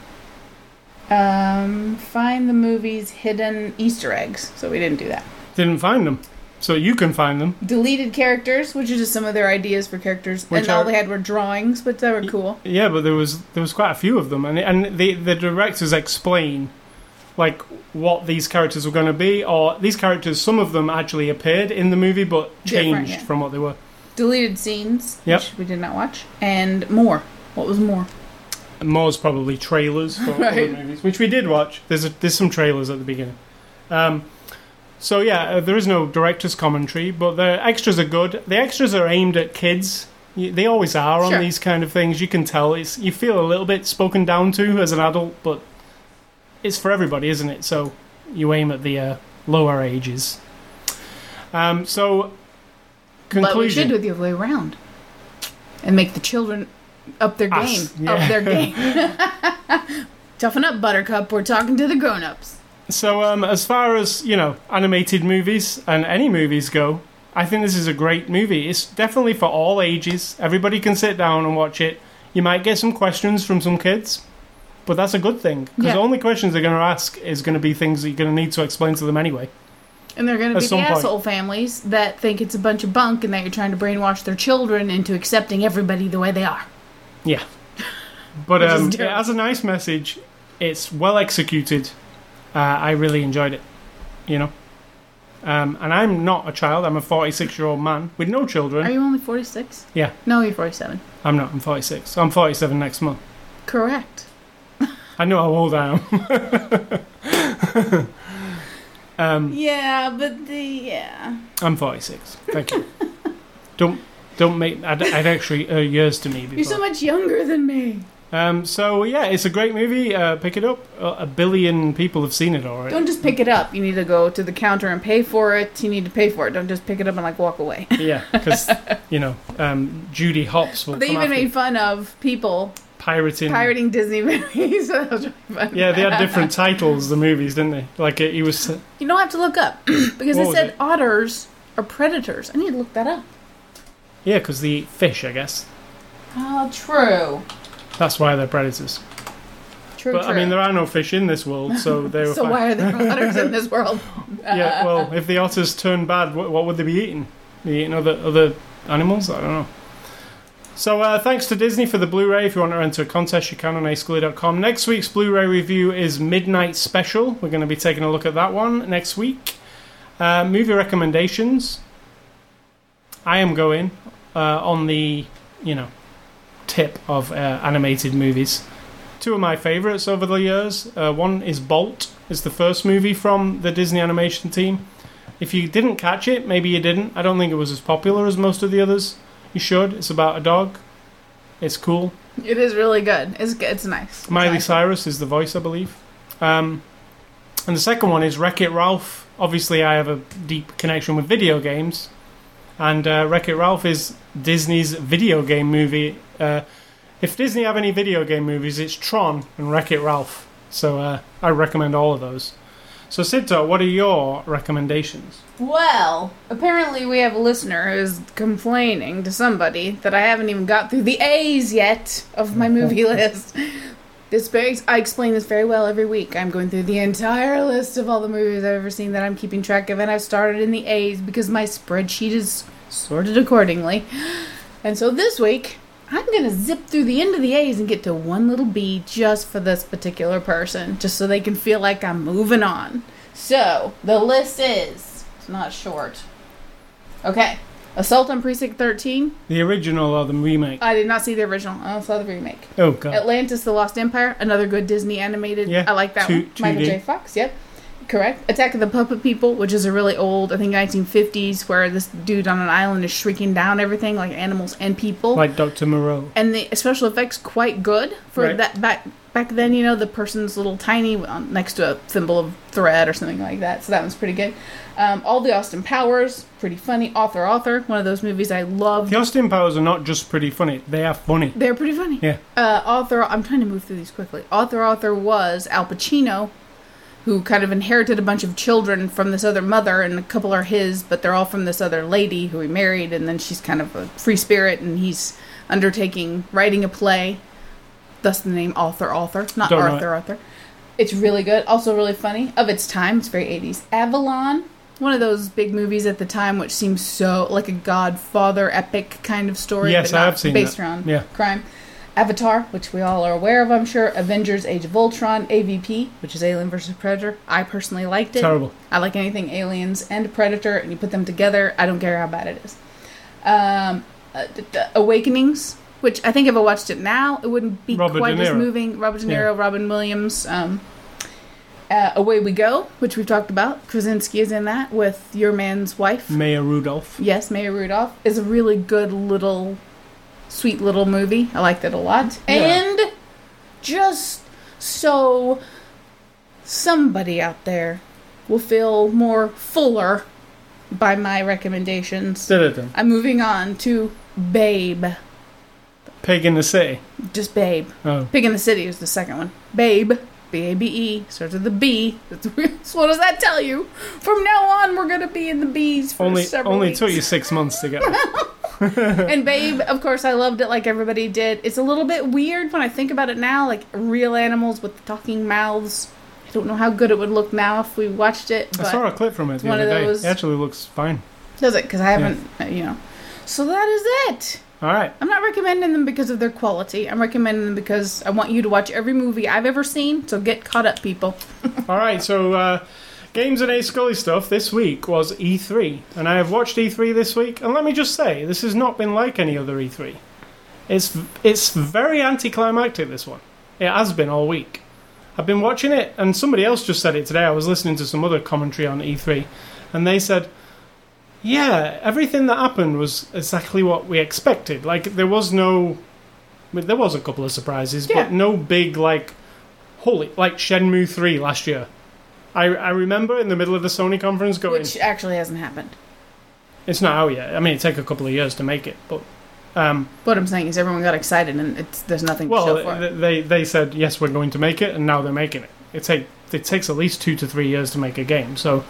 Um, find the movie's hidden Easter eggs. So we didn't do that. didn't find them, so you can find them. Deleted characters, which is just some of their ideas for characters, Which and all they had were drawings, but they were cool. Yeah, but there was there was quite a few of them, and and the the directors explain like what these characters were going to be, or these characters. Some of them actually appeared in the movie, but changed yeah. from what they were. Deleted scenes, Yep. which we did not watch, and more. What was more? More's probably trailers for Right. other movies, which we did watch. There's a, there's some trailers at the beginning. Um, so yeah, uh, there is no director's commentary, but the extras are good. The extras are aimed at kids. They always are on Sure. these kind of things. You can tell it's you feel a little bit spoken down to as an adult, but it's for everybody, isn't it? So you aim at the uh, lower ages. Um, so But we should conclusion. do it the other way around, and make the children up their game. Us, yeah. Up their game. Toughen up, Buttercup. We're talking to the grown-ups. So, um, as far as you know, animated movies and any movies go, I think this is a great movie. It's definitely for all ages. Everybody can sit down and watch it. You might get some questions from some kids, but that's a good thing because Yeah. the only questions they're going to ask is going to be things that you're going to need to explain to them anyway. And they're going to be the point. asshole families that think it's a bunch of bunk and that you're trying to brainwash their children into accepting everybody the way they are. Yeah, but um, it has a nice message. It's well executed. Uh, I really enjoyed it. You know. Um, and I'm not a child. I'm a 46 year old man with no children. Are you only 46? Yeah. No, you're 47. I'm not. I'm 46. I'm 47 next month. Correct. I know how old I am. um, Yeah, but the yeah. I'm 46. Thank you. don't don't make. I'd, I'd actually uh, years to me before. You're so much younger than me. Um, so yeah, it's a great movie. Uh, pick it up. Uh, a billion people have seen it already. Don't just pick it up. You need to go to the counter and pay for it. You need to pay for it. Don't just pick it up and like walk away. yeah, because you know um, Judy Hopps will they even made fun of people pirating. pirating Disney movies. really. Yeah, they had different titles. The movies, didn't they? Like it, he was. You don't have to look up because they said it? otters are predators. I need to look that up. Yeah, because they eat fish, I guess. Oh, true. That's why they're predators. True, But true. I mean, there are no fish in this world, so they were so fine. why are there otters in this world? yeah, well, if the otters turn bad, what, what would they be eating? Be eating other other animals? I don't know. So uh, thanks to Disney for the Blu-ray. If you want to enter a contest, you can on ascully.com. Next week's Blu-ray review is Midnight Special. We're going to be taking a look at that one next week. Uh, movie recommendations. I am going uh, on the you know tip of uh, animated movies. Two of my favourites over the years. Uh, one is Bolt. It's the first movie from the Disney animation team. If you didn't catch it, maybe you didn't. I don't think it was as popular as most of the others. You should. It's about a dog. It's cool. It is really good. It's. It's nice. It's Miley nice. Cyrus is the voice, I believe. Um, and the second one is Wreck It Ralph. Obviously, I have a deep connection with video games, and uh, Wreck It Ralph is Disney's video game movie. Uh, if Disney have any video game movies, it's Tron and Wreck It Ralph. So uh, I recommend all of those. So Sidto, what are your recommendations? Well, apparently we have a listener who's complaining to somebody that I haven't even got through the A's yet of my movie list. This very, I explain this very well every week. I'm going through the entire list of all the movies I've ever seen that I'm keeping track of, and I've started in the A's because my spreadsheet is sorted accordingly. And so this week, I'm going to zip through the end of the A's and get to one little B just for this particular person, just so they can feel like I'm moving on. So, the list is. It's not short. Okay. Assault on Precinct 13. The original or the remake? I did not see the original. I saw the remake. Oh god. Atlantis: The Lost Empire. Another good Disney animated. Yeah, I like that two- one. Michael 2D. J. Fox. Yep. Correct. Attack of the Puppet People, which is a really old, I think 1950s, where this dude on an island is shrinking down everything, like animals and people. Like Dr. Moreau. and the special effects quite good for Right. that back back then. You know, the person's little tiny um, next to a thimble of thread or something like that. So that was pretty good. Um, all the Austin Powers, pretty funny. Author, author, one of those movies I love. The Austin Powers are not just pretty funny; they are funny. They're pretty funny. Yeah. Uh, author, I'm trying to move through these quickly. Author, author was Al Pacino, who kind of inherited a bunch of children from this other mother, and a couple are his, but they're all from this other lady who he married, and then she's kind of a free spirit, and he's undertaking writing a play. Thus the name author, author, not Don't Arthur, Arthur. It's really good, also really funny. Of its time, it's very 80s. Avalon, one of those big movies at the time, which seems so like a Godfather epic kind of story, Yes, but I not have seen based that. around Yeah. crime. Avatar, which we all are aware of, I'm sure. Avengers: Age of Ultron, AVP, which is Alien vs Predator. I personally liked it. Terrible. I like anything aliens and Predator, and you put them together. I don't care how bad it is. Um, uh, d- d- Awakenings, which I think if I watched it now, it wouldn't be Robert quite as moving. Robert De Niro, Yeah. Robin Williams. Um, uh, Away We Go, which we've talked about. Krasinski is in that with your man's wife. Maya Rudolph. Yes, Maya Rudolph is a really good little, sweet little movie. I liked it a lot. Yeah. And just so somebody out there will feel more fuller by my recommendations, Did it then? I'm moving on to Babe. Pig in the City. Just Babe. Oh. Pig in the City was the second one. Babe. B A B E starts with a B. That's, so what does that tell you? From now on, we're gonna be in the B's for Only several only weeks. took you six months to get and Babe, of course, I loved it like everybody did. It's a little bit weird when I think about it now, like real animals with talking mouths. I don't know how good it would look now if we watched it, I saw a clip from it the one other day. those- It actually looks fine. does it? Because I haven't, uh, you know. So that is it. All right. I'm not recommending them because of their quality. I'm recommending them because I want you to watch every movie I've ever seen. So get caught up, people. All right. So, uh, games and A Scully stuff this week was E3, and I have watched E3 this week. And let me just say, this has not been like any other E3. It's it's very anticlimactic. This one. It has been all week. I've been watching it, and somebody else just said it today. I was listening to some other commentary on E3, and they said, "Yeah, everything that happened was exactly what we expected. Like there was no, I mean, there was a couple of surprises, Yeah. but no big like, holy like Shenmue three last year. I I remember in the middle of the Sony conference going, Which actually hasn't happened. it's not out yet. I mean, it take a couple of years to make it, but." Um, What I'm saying is everyone got excited and it's there's nothing to show for well, they they said yes, we're going to make it, and now they're making it. It take it takes at least two to three years to make a game. So,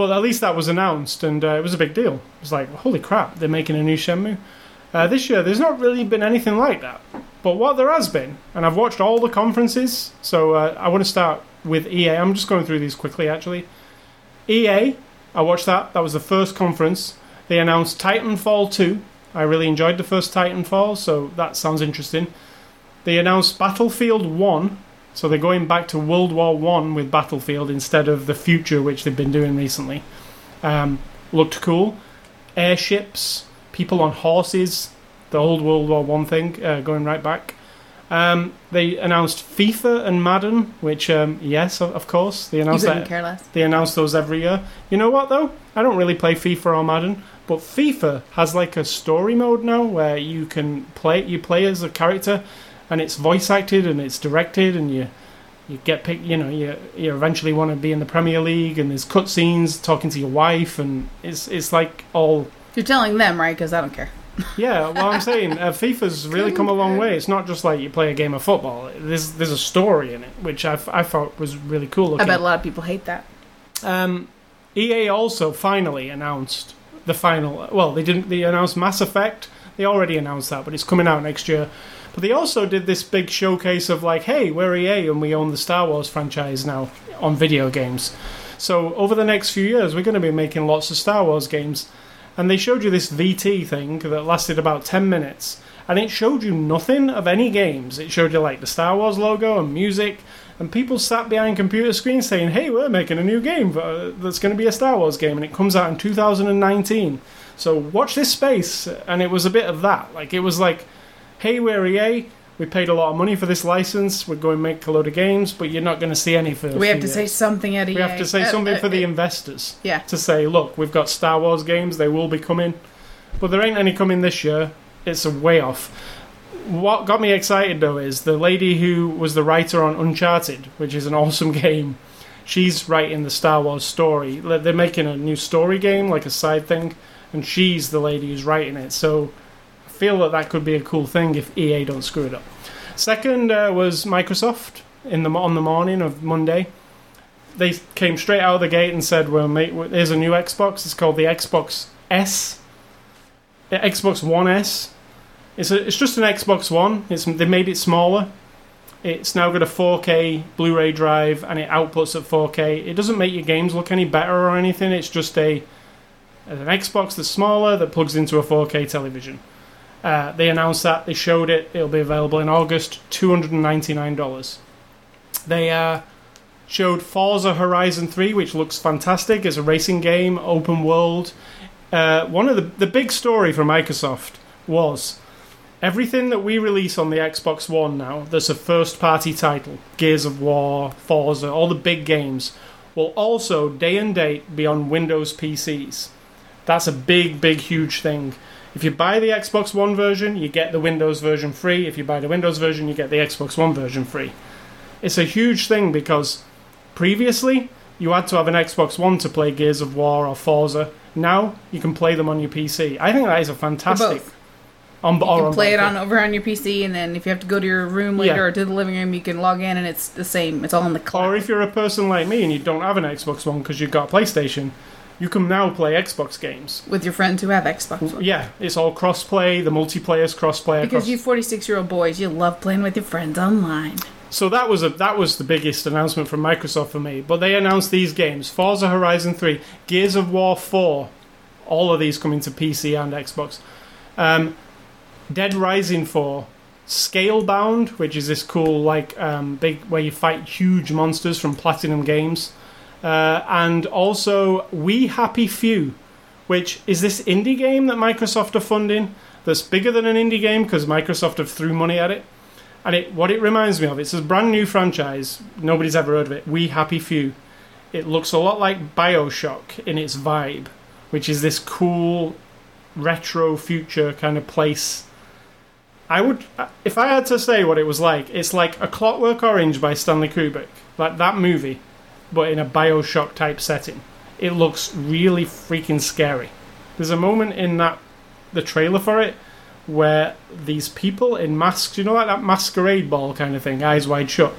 but at least that was announced, and uh, it was a big deal. It was like, holy crap, they're making a new Shenmue. Uh, this year, there's not really been anything like that. But what there has been, and I've watched all the conferences, so uh, I want to start with EA. I'm just going through these quickly, actually. EA, I watched that. That was the first conference. They announced Titanfall 2. I really enjoyed the first Titanfall, so that sounds interesting. They announced Battlefield 1, so they're going back to World War 1 with Battlefield instead of the future, which they've been doing recently. Um, looked cool. Airships, people on horses, the old World War One thing, uh, going right back. Um, they announced FIFA and Madden, which um, yes, of, of course, they announced couldn't that. care less. They announce those every year. You know what though? I don't really play FIFA or Madden, but FIFA has like a story mode now where you can play you play as a character and it's voice acted and it's directed and you you get picked, you know, you you eventually want to be in the Premier League and there's cutscenes talking to your wife and it's it's like all You're telling them, right? Because I don't care. yeah, well, I'm saying uh, FIFA's really come a long way. It's not just like you play a game of football. There's there's a story in it, which I, I thought was really cool I looking. bet a lot of people hate that. Um, EA also finally announced the final. Well, they didn't. They announced Mass Effect. They already announced that, but it's coming out next year. But they also did this big showcase of like, hey, we're EA and we own the Star Wars franchise now on video games. So over the next few years, we're going to be making lots of Star Wars games. And they showed you this VT thing that lasted about 10 minutes. And it showed you nothing of any games. It showed you like the Star Wars logo and music. And people sat behind computer screens saying, hey, we're making a new game uh, that's going to be a Star Wars game. And it comes out in 2019. So watch this space. And it was a bit of that. Like, it was like, hey, we're EA. We paid a lot of money for this license. We're going to make a load of games, but you're not going to see any for. We have to say something at EA. We have to say Uh, something uh, for the uh, investors yeah. to say, look, we've got Star Wars games, they will be coming, but there ain't any coming this year. It's a way off. What got me excited though is the lady who was the writer on Uncharted, which is an awesome game. She's writing the Star Wars story. They're making a new story game, like a side thing, and she's the lady who's writing it. So feel that that could be a cool thing if EA don't screw it up. Second uh, was Microsoft in the on the morning of Monday they came straight out of the gate and said, "Well, mate, there's a new Xbox. It's called the Xbox S, the Xbox One S. It's a, it's just an Xbox One. It's they made it smaller. It's now got a 4K Blu-ray drive and it outputs at 4K. It doesn't make your games look any better or anything. It's just a an Xbox that's smaller that plugs into a 4K television. Uh, they announced that. They showed it. It'll be available in August. Two hundred and ninety-nine dollars. They uh, showed Forza Horizon 3, which looks fantastic. It's a racing game, open world. Uh, one of the the big story for Microsoft was everything that we release on the Xbox One now. That's a first party title, Gears of War, Forza, all the big games will also day and date be on Windows PCs. That's a big, big, huge thing. If you buy the Xbox One version, you get the Windows version free. If you buy the Windows version, you get the Xbox One version free. It's a huge thing because previously you had to have an Xbox One to play Gears of War or Forza. Now you can play them on your PC. I think that is a fantastic. On, You can play it on over on your PC, and then if you have to go to your room later Yeah. or to the living room, you can log in, and it's the same. It's all in the cloud. Or if you're a person like me and you don't have an Xbox One because you've got a PlayStation, you can now play Xbox games. with your friends who have Xbox. One. Yeah, it's all cross-play. The multiplayer's cross-play. Because across- you 46 year old boys, you love playing with your friends online. So that was a that was the biggest announcement from Microsoft for me. But they announced these games: Forza Horizon 3, Gears of War 4, all of these coming to PC and Xbox. Um, Dead Rising 4, Scalebound, which is this cool like um, big where you fight huge monsters from Platinum Games, uh, and also We Happy Few, which is this indie game that Microsoft are funding. That's bigger than an indie game because Microsoft have threw money at it. And it, what it reminds me of, it's a brand new franchise. Nobody's ever heard of it. We Happy Few. It looks a lot like Bioshock in its vibe, which is this cool retro future kind of place. I would, if I had to say what it was like, it's like a Clockwork Orange by Stanley Kubrick, like that movie, but in a Bioshock type setting. It looks really freaking scary. There's a moment in that the trailer for it where these people in masks, you know, like that masquerade ball kind of thing, eyes wide shut.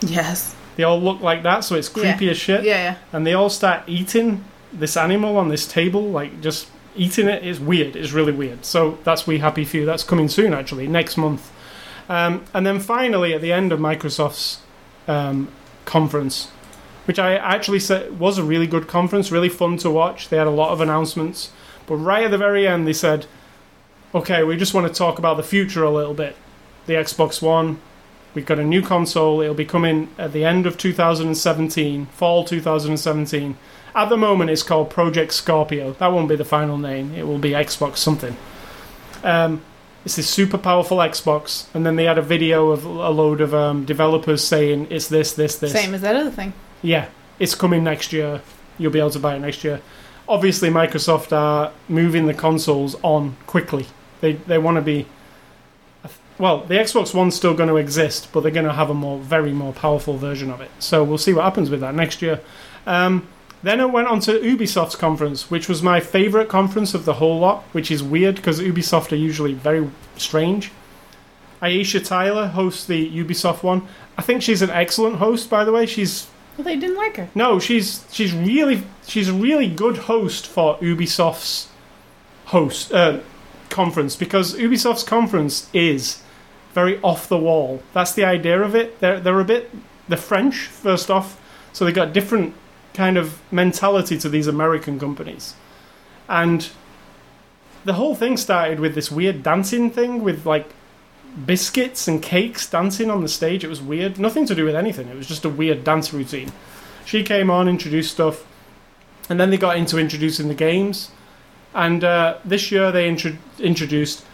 Yes. They all look like that, so it's creepy Yeah. as shit. Yeah, yeah. And they all start eating this animal on this table, like just eating it. It's weird. It's really weird. So that's We Happy Few. That's coming soon, actually, next month. Um, and then finally, at the end of Microsoft's um, conference, which I actually said was a really good conference, really fun to watch. They had a lot of announcements. But right at the very end, they said, okay, we just want to talk about the future a little bit. The Xbox One, we've got a new console. It'll be coming at the end of 2017, fall 2017. At the moment, it's called Project Scorpio. That won't be the final name. It will be Xbox something. Um, it's this super powerful Xbox, and then they had a video of a load of um, developers saying it's this, this, this. Same as that other thing. Yeah, it's coming next year. You'll be able to buy it next year. Obviously, Microsoft are moving the consoles on quickly. They they want to be. Well, the Xbox One's still going to exist, but they're going to have a more, very more powerful version of it. So we'll see what happens with that next year. Um, then I went on to Ubisoft's conference, which was my favourite conference of the whole lot, which is weird because Ubisoft are usually very strange. Aisha Tyler hosts the Ubisoft one. I think she's an excellent host, by the way. She's Well, they didn't like her. no, she's she's really she's a really good host for Ubisoft's host uh, conference because Ubisoft's conference is very off the wall. That's the idea of it. They're they're a bit the French first off, so they got different kind of mentality to these American companies, and the whole thing started with this weird dancing thing with like biscuits and cakes dancing on the stage. It was weird. Nothing to do with anything. It was just a weird dance routine. She came on, introduced stuff, and then they got into introducing the games. And uh, this year they intro- introduced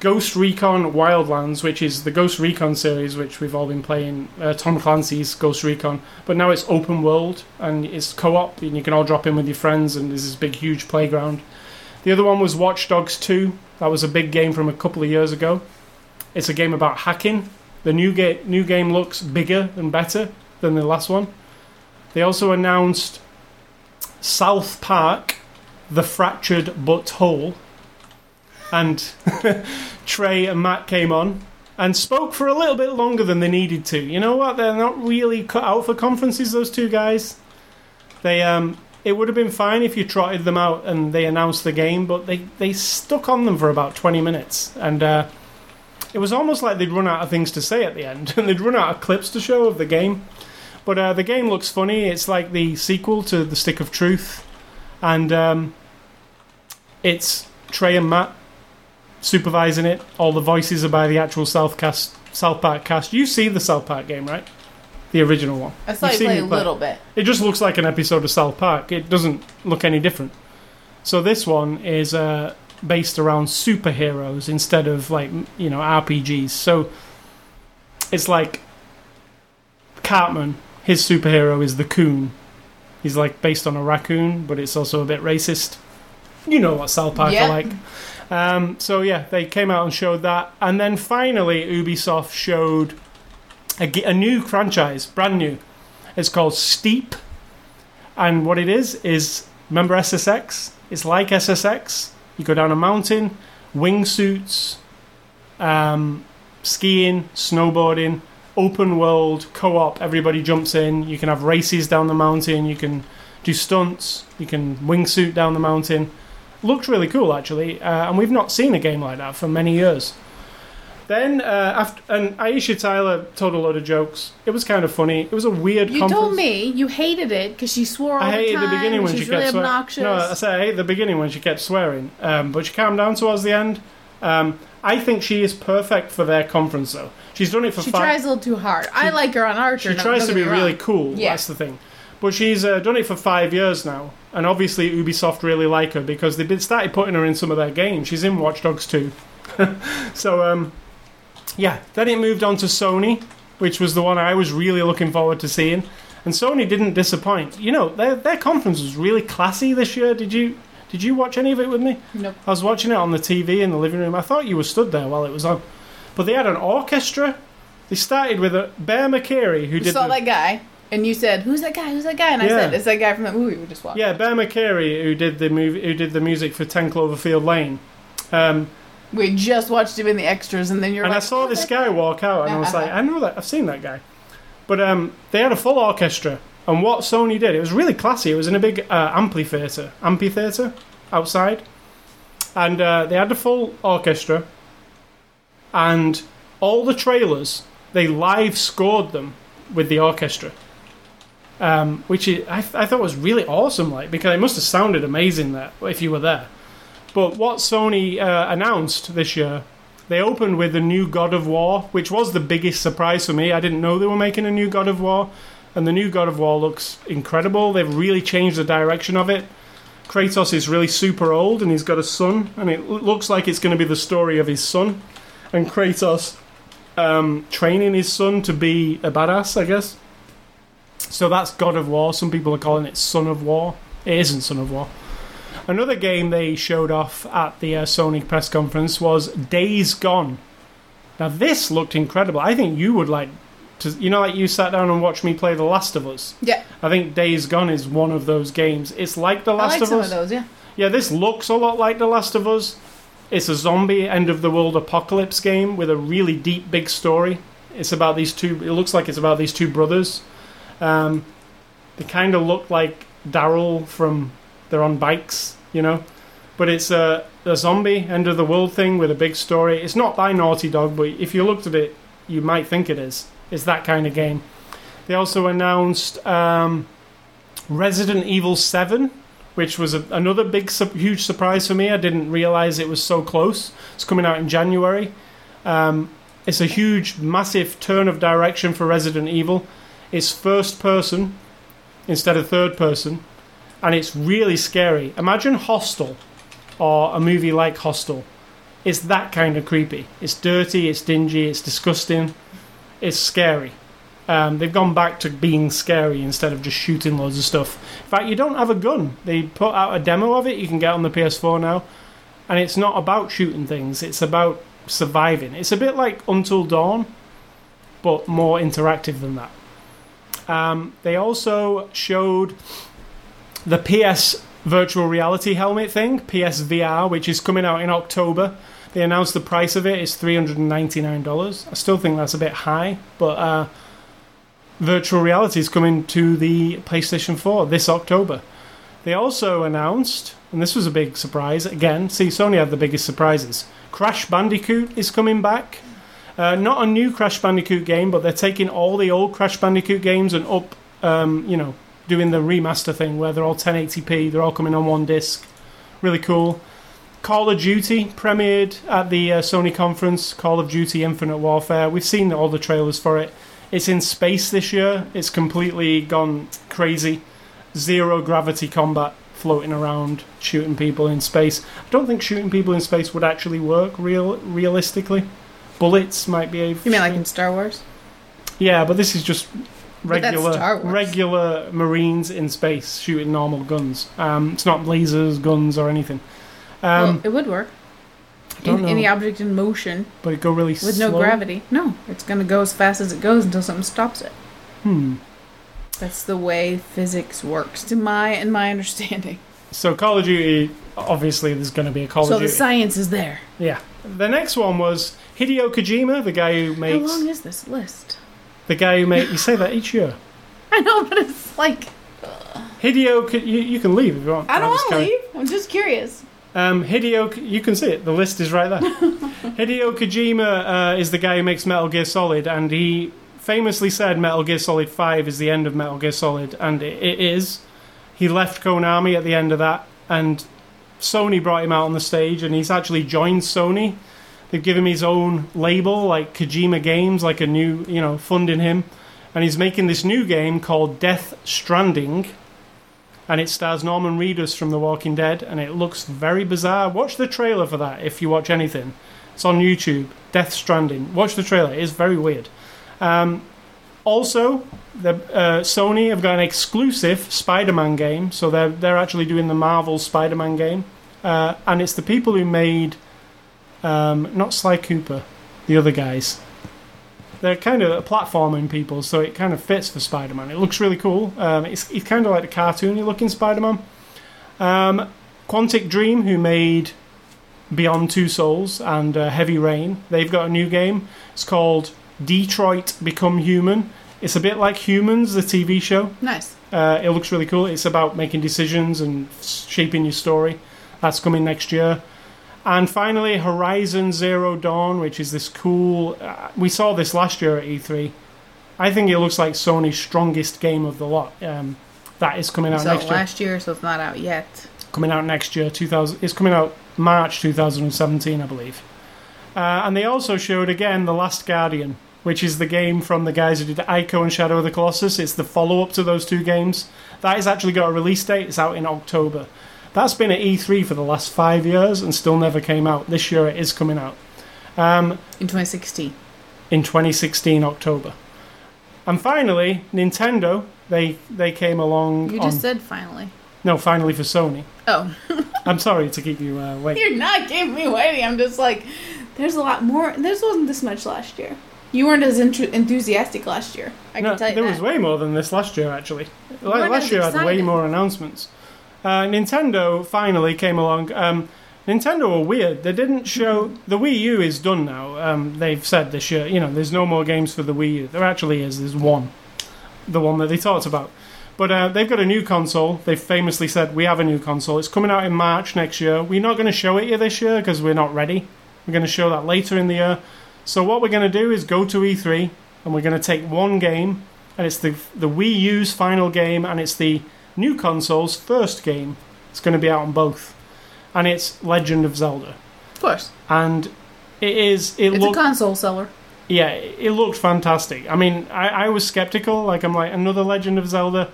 Ghost Recon Wildlands, which is the Ghost Recon series, which we've all been playing. Uh, Tom Clancy's Ghost Recon, but now it's open world and it's co-op, and you can all drop in with your friends, and there's this big, huge playground. The other one was Watch Dogs 2. That was a big game from a couple of years ago. It's a game about hacking. The new, ga- new game looks bigger and better than the last one. They also announced South Park, The Fractured But Whole. And Trey and Matt came on and spoke for a little bit longer than they needed to. You know what? They're not really cut out for conferences, those two guys. They um it would have been fine if you trotted them out and they announced the game, but they, they stuck on them for about 20 minutes. And uh, it was almost like they'd run out of things to say at the end, and they'd run out of clips to show of the game. But uh, the game looks funny. It's like the sequel to The Stick of Truth, and um, it's Trey and Matt supervising it. All the voices are by the actual South cast, South Park cast. You see the South Park game, right? The original one. I saw You've you play a little bit. It just looks like an episode of South Park. It doesn't look any different. So this one is uh, based around superheroes instead of like you know RPGs. So it's like Cartman. His superhero is the coon. He's like based on a raccoon, but it's also a bit racist. You know what South Park Yeah. are like. Um, so yeah, they came out and showed that, and then finally Ubisoft showed a new franchise, brand new. It's called Steep, and what it is is remember SSX? It's like SSX. You go down a mountain, wingsuits, um, skiing, snowboarding, open world, co-op. Everybody jumps in. You can have races down the mountain. You can do stunts. You can wingsuit down the mountain. Looks really cool actually, uh, and we've not seen a game like that for many years. Then uh, after and Aisha Tyler told a load of jokes. It was kind of funny. It was a weird. You conference. told me you hated it because she swore all I the hated time. the beginning when she really kept swearing. No, I said I hate the beginning when she kept swearing. Um, but she calmed down towards the end. Um, I think she is perfect for their conference, though. She's done it for she five. tries a little too hard. I like her on Archer. she no, tries to be really cool. Yeah. That's the thing. But she's uh, done it for five years now, and obviously Ubisoft really like her because they've been started putting her in some of their games. She's in Watch Dogs 2. so um, yeah, then it moved on to Sony, which was the one I was really looking forward to seeing. And Sony didn't disappoint. You know, their their conference was really classy this year. Did you did you watch any of it with me? Nope. I was watching it on the TV in the living room. I thought you were stood there while it was on. But they had an orchestra. They started with a Bear McCreary who You did saw the, that guy, and you said, "Who's that guy? Who's that guy?" And I Yeah. said, "It's that guy from that movie we just watched." Yeah, Bear McCreary, who did the movie, who did the music for Ten Cloverfield Lane. Um, We just watched him in the extras, and then you're and like, I saw "Oh, this guy walk out, and I was like, I know that, I've seen that guy. But um, they had a full orchestra, and what Sony did, it was really classy. It was in a big uh, amphitheater, amphitheater outside, and uh, they had a full orchestra, and all the trailers they live scored them with the orchestra, um, which I, I thought was really awesome. Like because it must have sounded amazing there if you were there. But what Sony uh, announced this year, they opened with the new God of War, which was the biggest surprise for me. I didn't know they were making a new God of War, and the new God of War looks incredible. They've really changed the direction of it. Kratos is really super old, and he's got a son, and it looks like it's going to be the story of his son, and Kratos um, training his son to be a badass, I guess. So that's God of War. Some people are calling it Son of War. It isn't Son of War. Another game they showed off at the uh, Sony press conference was Days Gone. Now this looked incredible. I think you would like to. You know, like you sat down and watched me play The Last of Us. Yeah, I think Days Gone is one of those games. It's like The Last I like of some Us. of those. Yeah, Yeah, this looks a lot like The Last of Us. It's a zombie end of the world apocalypse game with a really deep, big story. It's about these two. It looks like it's about these two brothers. Um, they kind of look like Daryl from. They're on bikes, you know, but it's a, a zombie end of the world thing with a big story. It's not by Naughty Dog, but if you looked at it, you might think it is. It's that kind of game. They also announced um, Resident Evil Seven which was a, another big, su- huge surprise for me. I didn't realize it was so close. It's coming out in January. Um, it's a huge, massive turn of direction for Resident Evil. It's first person instead of third person, and it's really scary. Imagine Hostel or a movie like Hostel. It's that kind of creepy. It's dirty, it's dingy, it's disgusting, it's scary. Um, they've gone back to being scary instead of just shooting loads of stuff. In fact, you don't have a gun. They put out a demo of it you can get on the PS4 now, and it's not about shooting things, it's about surviving. It's a bit like Until Dawn, but more interactive than that. Um, they also showed the PS virtual reality helmet thing, PSVR, which is coming out in October. They announced the price of it is $399. I still think that's a bit high, but uh, virtual reality is coming to the PlayStation 4 this October. They also announced, and this was a big surprise, again, see, Sony had the biggest surprises. Crash Bandicoot is coming back. Uh, not a new Crash Bandicoot game, but they're taking all the old Crash Bandicoot games and up, um, you know, doing the remaster thing where they're all 1080p, they're all coming on one disc. Really cool. Call of Duty premiered at the uh, Sony conference. Call of Duty Infinite Warfare. We've seen all the trailers for it. It's in space this year. It's completely gone crazy. Zero gravity combat, floating around, shooting people in space. I don't think shooting people in space would actually work real realistically. Bullets might be a. you mean like in Star Wars? Yeah, but this is just regular regular Marines in space shooting normal guns. Um, it's not lasers, guns, or anything. Um, well, it would work. In, any object in motion but it go really with slow. no gravity. No, it's gonna go as fast as it goes until something stops it. Hmm. That's the way physics works, to my and my understanding. So Call of Duty, obviously, there's going to be a Call so of the science is there. yeah. The next one was Hideo Kojima, the guy who makes. How long is this list? The guy who makes. You say that each year. I know, but it's like Hideo, you, you can leave if you want. I don't want to leave. I'm just curious. Um, Hideo, you can see it. The list is right there. Hideo Kojima uh, is the guy who makes Metal Gear Solid, and he famously said Metal Gear Solid Five is the end of Metal Gear Solid, and it, it is. He left Konami at the end of that, and Sony brought him out on the stage, and he's actually joined Sony. They've given him his own label, like Kojima Games, like a new, you know, funding him, and he's making this new game called Death Stranding and it stars Norman Reedus from The Walking Dead, and it looks very bizarre. Watch the trailer for that if you watch anything. It's on YouTube. Death Stranding. Watch the trailer. It is very weird. Um, also, the, uh, Sony have got an exclusive Spider-Man game, so they're they're actually doing the Marvel Spider-Man game, uh, and it's the people who made um, not Sly Cooper, the other guys. They're kind of platforming people, so it kind of fits for Spider-Man. It looks really cool. Um, it's it's kind of like the cartoony looking Spider-Man. Um, Quantic Dream, who made Beyond Two Souls and uh, Heavy Rain, they've got a new game. It's called Detroit Become Human. It's a bit like Humans, the TV show. Nice. Uh, it looks really cool. It's about making decisions and shaping your story. That's coming next year. And finally, Horizon Zero Dawn, which is this cool. Uh, we saw this last year at E3. I think it looks like Sony's strongest game of the lot. Um, that is coming out next year. last year, so it's not out yet. Coming out next year, 2000. It's coming out March 2017, I believe. Uh, and they also showed again The Last Guardian, which is the game from the guys who did Ico and Shadow of the Colossus. It's the follow up to those two games. That has actually got a release date. It's out in October. That's been at E3 for the last five years and still never came out. This year it is coming out. Um, In 2016. in 2016 October. And finally, Nintendo they they came along. You on- just said finally. no, finally for Sony. Oh, I'm sorry to keep you uh, waiting. you're not keeping me waiting. I'm just like, there's a lot more. There wasn't this much last year. You weren't as enthusiastic last year. I no, can tell you there that. was way more than this last year actually. Weren't last as year had way more announcements. Uh, Nintendo finally came along. Um, Nintendo were weird. They didn't show the Wii U is done now. Um, they've said this year, you know, there's no more games for the Wii U. There actually is. There's one, the one that they talked about. But uh, they've got a new console. They've famously said we have a new console. It's coming out in March next year. We're not going to show it you this year because we're not ready. We're going to show that later in the year. So what we're going to do is go to E3 and we're going to take one game, and it's the the Wii U's final game, and it's the new console's first game. It's going to be out on both, and it's Legend of Zelda, Of course, and it is. It it's looked a console seller. yeah, it looked fantastic. I mean, I, I was skeptical. Like, I'm like, another Legend of Zelda.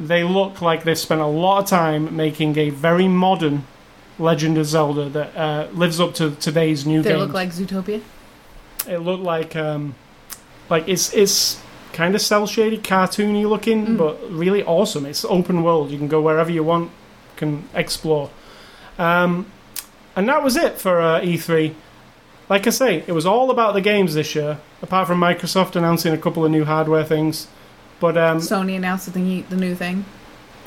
They look like they've spent a lot of time making a very modern Legend of Zelda that uh, lives up to today's new They games. look like Zootopia. it looked like, um, like it's it's kind of cell shaded, cartoony looking, Mm. but really awesome. It's open world. You can go wherever you want, can explore. Um, and that was it for uh, E3. Like I say, it was all about the games this year, apart from Microsoft announcing a couple of new hardware things. But um, Sony announced the, thing, the new thing,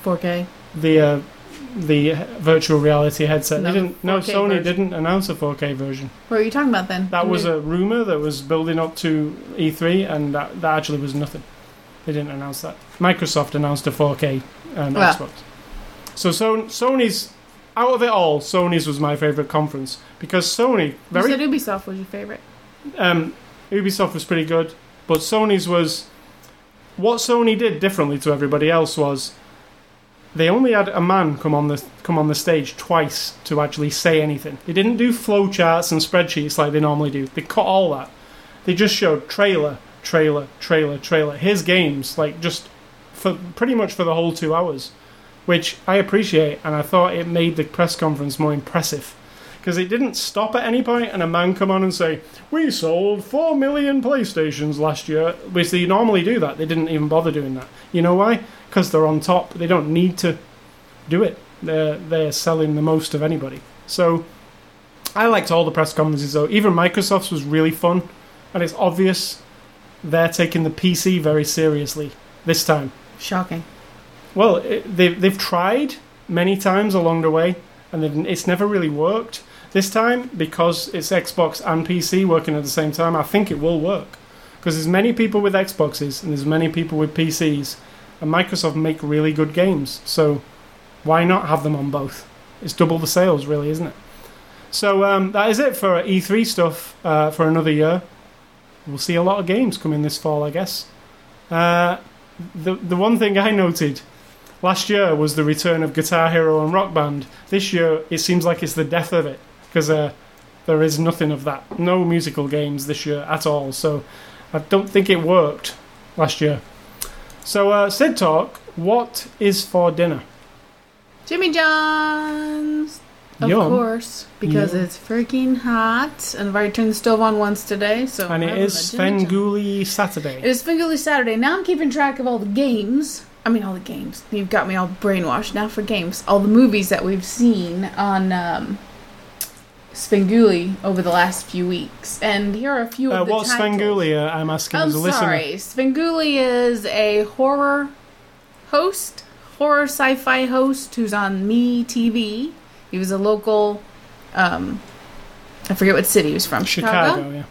4K. the uh, the virtual reality headset, No, they didn't. No, Sony version. didn't announce a 4K version. What are you talking about then? That was a rumor that was building up to E3, and that, that actually was nothing. They didn't announce that. Microsoft announced a 4K um, Well. Xbox. So, so Sony's out of it all. Sony's was my favorite conference because Sony You very said Ubisoft was your favorite. um, Ubisoft was pretty good, but Sony's was what Sony did differently to everybody else was they only had a man come on the come on the stage twice to actually say anything. They didn't do flowcharts and spreadsheets like they normally do. They cut all that. They just showed trailer, trailer, trailer, trailer. His games like just for pretty much for the whole two hours, which I appreciate, and I thought it made the press conference more impressive because it didn't stop at any point and a man come on and say we sold 4 million playstations last year which they normally do that they didn't even bother doing that you know why because they're on top they don't need to do it they're, they're selling the most of anybody so i liked all the press conferences though even microsoft's was really fun and it's obvious they're taking the pc very seriously this time Shocking. well, it, they've they've tried many times along the way, and it's never really worked. This time, because it's Xbox and PC working at the same time, I think it will work. Because there's many people with Xboxes and there's many people with PCs, and Microsoft make really good games. So why not have them on both? It's double the sales, really, isn't it? So um, that is it for E3 stuff uh, for another year. We'll see a lot of games coming this fall, I guess. Uh, the the one thing I noted last year was the return of Guitar Hero and Rock Band. This year, it seems like it's the death of it because uh, there is nothing of that. No musical games this year at all. So I don't think it worked last year. So uh, Sid Talk, what is for dinner? Jimmy John's. Of Yum. course, because Yum. it's freaking hot, and I've already turned the stove on once today. So And it is John's. Svengoolie It Saturday. is Svengoolie Saturday. Now I'm keeping track of all the games. I mean, all the games. You've got me all brainwashed now for games. All the movies that we've seen on um, Svengoolie over the last few weeks. And here are a few Uh, of the what's titles. Uh, I'm asking I'm as a listener. sorry. Svengoolie is a horror host, horror sci-fi host who's on Me TV. He was a local. Um, I forget what city he was from. Chicago, yeah.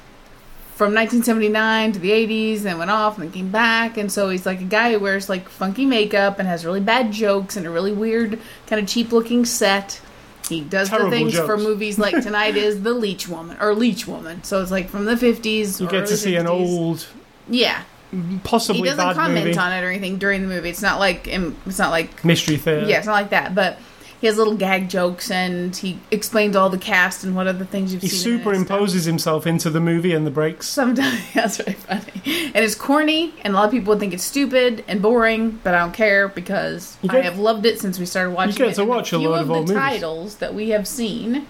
from 1979 to the 80s and went off and then came back and so he's like a guy who wears like funky makeup and has really bad jokes and a really weird kind of cheap looking set He does Terrible the things for movies like tonight is the Leech Woman or Leech Woman. So it's like from the fifties. You get to see an old, Yeah, possibly. he doesn't comment movie, on it or anything during the movie. It's not like um, it's not like mystery theater. yeah, it's not like that. But he has little gag jokes and he explains all the cast and what other things you've He seen. He superimposes himself into the movie and the breaks. Sometimes that's really funny, and it's corny, and a lot of people would think it's stupid and boring, but I don't care because You I have loved it since we started watching get it. to and watch a few load of of the old movies. titles that we have seen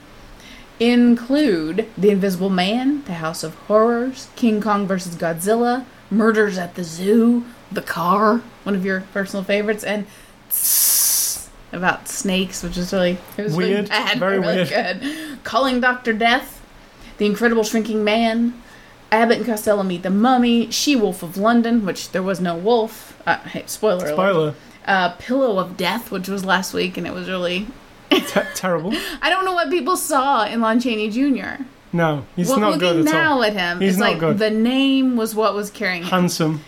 include The Invisible Man, The House of Horrors, King Kong vs. Godzilla, Murders at the Zoo, The Car, one of your personal favorites, and about snakes, which is really it was really Weird. bad, Very really weird. good. Calling Doctor Death, The Incredible Shrinking Man, Abbott and Costello Meet the Mummy, She Wolf of London, which there was no wolf. Uh, hey, spoiler alert. Spoiler. Uh, Pillow of Death, which was last week, and it was really. Te- terrible. I don't know what people saw in Lon Chaney Jr. No, he's well, not good at all. now all. at him, He's it's not like good. the name was what was carrying him. Handsome.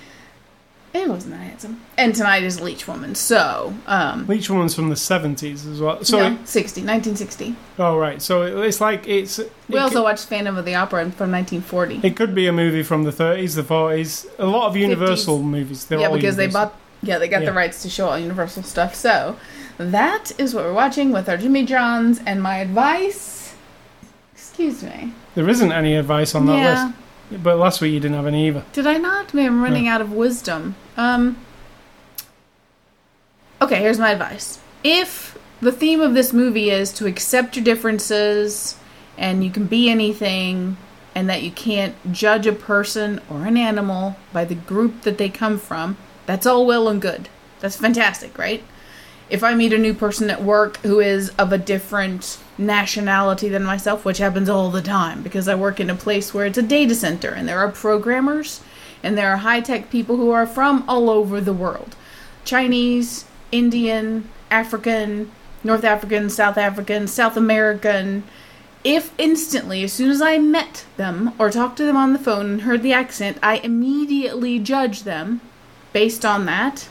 It wasn't that handsome. And tonight is Leech Woman, so um, Leech Woman's from the 70s as well. So, no, it, 60, 1960. oh, right. So it- it's like, it's. It, We also could, watched Phantom of the Opera from 1940. it could be a movie from the 30s, the 40s. A lot of Universal 50s. movies. They're yeah, because they Universal. bought. Yeah, they got Yeah. the rights to show all Universal stuff. So that is what we're watching with our Jimmy Johns. And my advice. Excuse me. There isn't any advice on that yeah. list. But last week you didn't have any either. Did I not? Maybe I'm running out of wisdom. Um. Okay, here's my advice. If the theme of this movie is to accept your differences and you can be anything and that you can't judge a person or an animal by the group that they come from, that's all well and good. That's fantastic, right? If I meet a new person at work who is of a different nationality than myself, which happens all the time because I work in a place where it's a data center and there are programmers and there are high tech people who are from all over the world Chinese, Indian, African, North African, South African, South American. If instantly, as soon as I met them or talked to them on the phone and heard the accent, I immediately judge them based on that,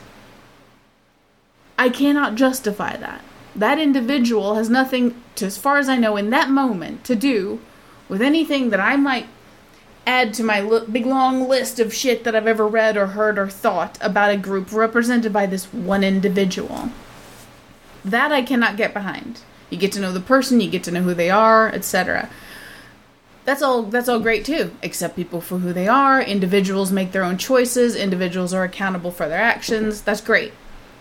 I cannot justify that. That individual has nothing, to, as far as I know, in that moment to do with anything that I might add to my big long list of shit that I've ever read or heard or thought about a group represented by this one individual. That I cannot get behind. You get to know the person, you get to know who they are, etc. That's all that's all great too. Accept people for who they are, individuals make their own choices, individuals are accountable for their actions. That's great.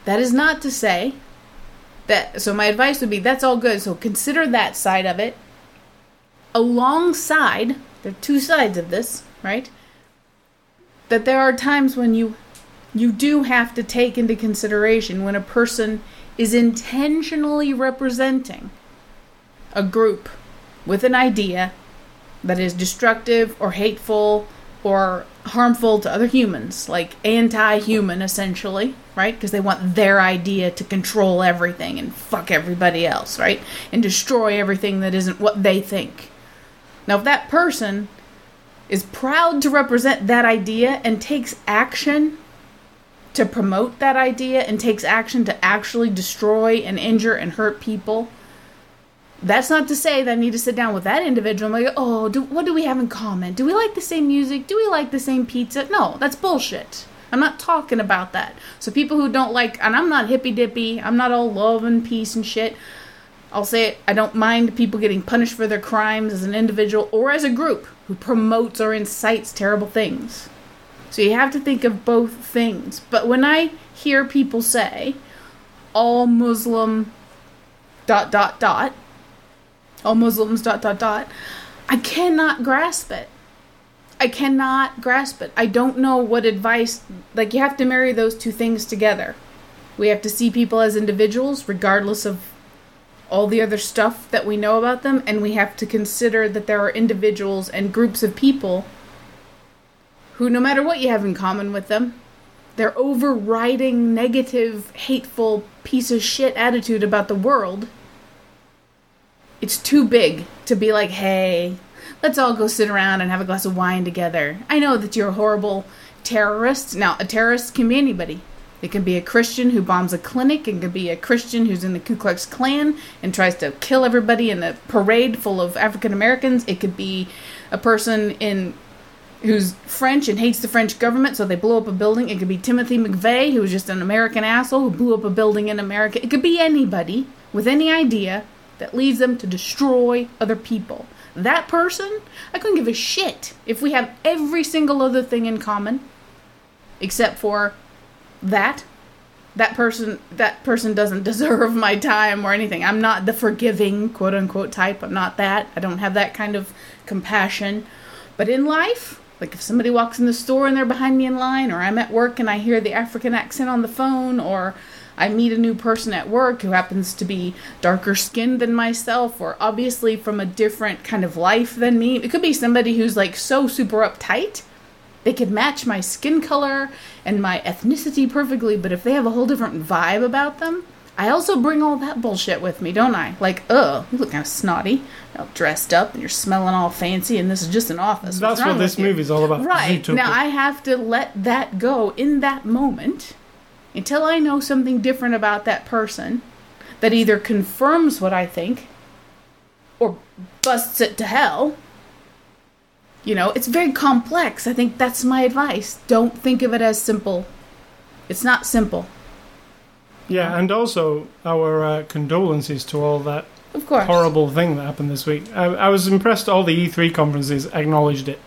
That is not to say that so my advice would be that's all good. So consider that side of it alongside there are two sides of this, right? That there are times when you you do have to take into consideration when a person is intentionally representing a group with an idea that is destructive or hateful or harmful to other humans, like anti human essentially, right? Because they want their idea to control everything and fuck everybody else, right? And destroy everything that isn't what they think. Now, if that person is proud to represent that idea and takes action to promote that idea and takes action to actually destroy and injure and hurt people, that's not to say that I need to sit down with that individual and like, oh, do, what do we have in common? Do we like the same music? Do we like the same pizza? No, that's bullshit. I'm not talking about that. So people who don't like, and I'm not hippy dippy, I'm not all love and peace and shit. I'll say it, I don't mind people getting punished for their crimes as an individual or as a group who promotes or incites terrible things. So you have to think of both things. But when I hear people say, all Muslim dot dot dot, all Muslims dot dot dot, I cannot grasp it. I cannot grasp it. I don't know what advice, like, you have to marry those two things together. We have to see people as individuals, regardless of all the other stuff that we know about them, and we have to consider that there are individuals and groups of people who, no matter what you have in common with them, their overriding negative, hateful piece of shit attitude about the world, it's too big to be like, hey, let's all go sit around and have a glass of wine together. I know that you're a horrible terrorist. Now, a terrorist can be anybody. It can be a Christian who bombs a clinic. It could be a Christian who's in the Ku Klux Klan and tries to kill everybody in a parade full of African Americans. It could be a person in who's French and hates the French government, so they blow up a building. It could be Timothy McVeigh, who was just an American asshole who blew up a building in America. It could be anybody with any idea that leads them to destroy other people. That person, I couldn't give a shit if we have every single other thing in common, except for that. That person, that person doesn't deserve my time or anything. I'm not the forgiving quote unquote type. I'm not that. I don't have that kind of compassion. But in life, like if somebody walks in the store and they're behind me in line, or I'm at work and I hear the African accent on the phone, or I meet a new person at work who happens to be darker skinned than myself, or obviously from a different kind of life than me. It could be somebody who's like so super uptight. They could match my skin color and my ethnicity perfectly, but if they have a whole different vibe about them, I also bring all that bullshit with me, don't I? Like, ugh, you look kind of snotty, all dressed up, and you're smelling all fancy, and this is just an office. That's What's wrong what this movie's all about. Right. Zootopia. Now I have to let that go in that moment until I know something different about that person that either confirms what I think or busts it to hell. You know, it's very complex. I think that's my advice. Don't think of it as simple. It's not simple. Yeah, and also our uh, condolences to all that Of course. horrible thing that happened this week. I, I was impressed all the E3 conferences acknowledged it.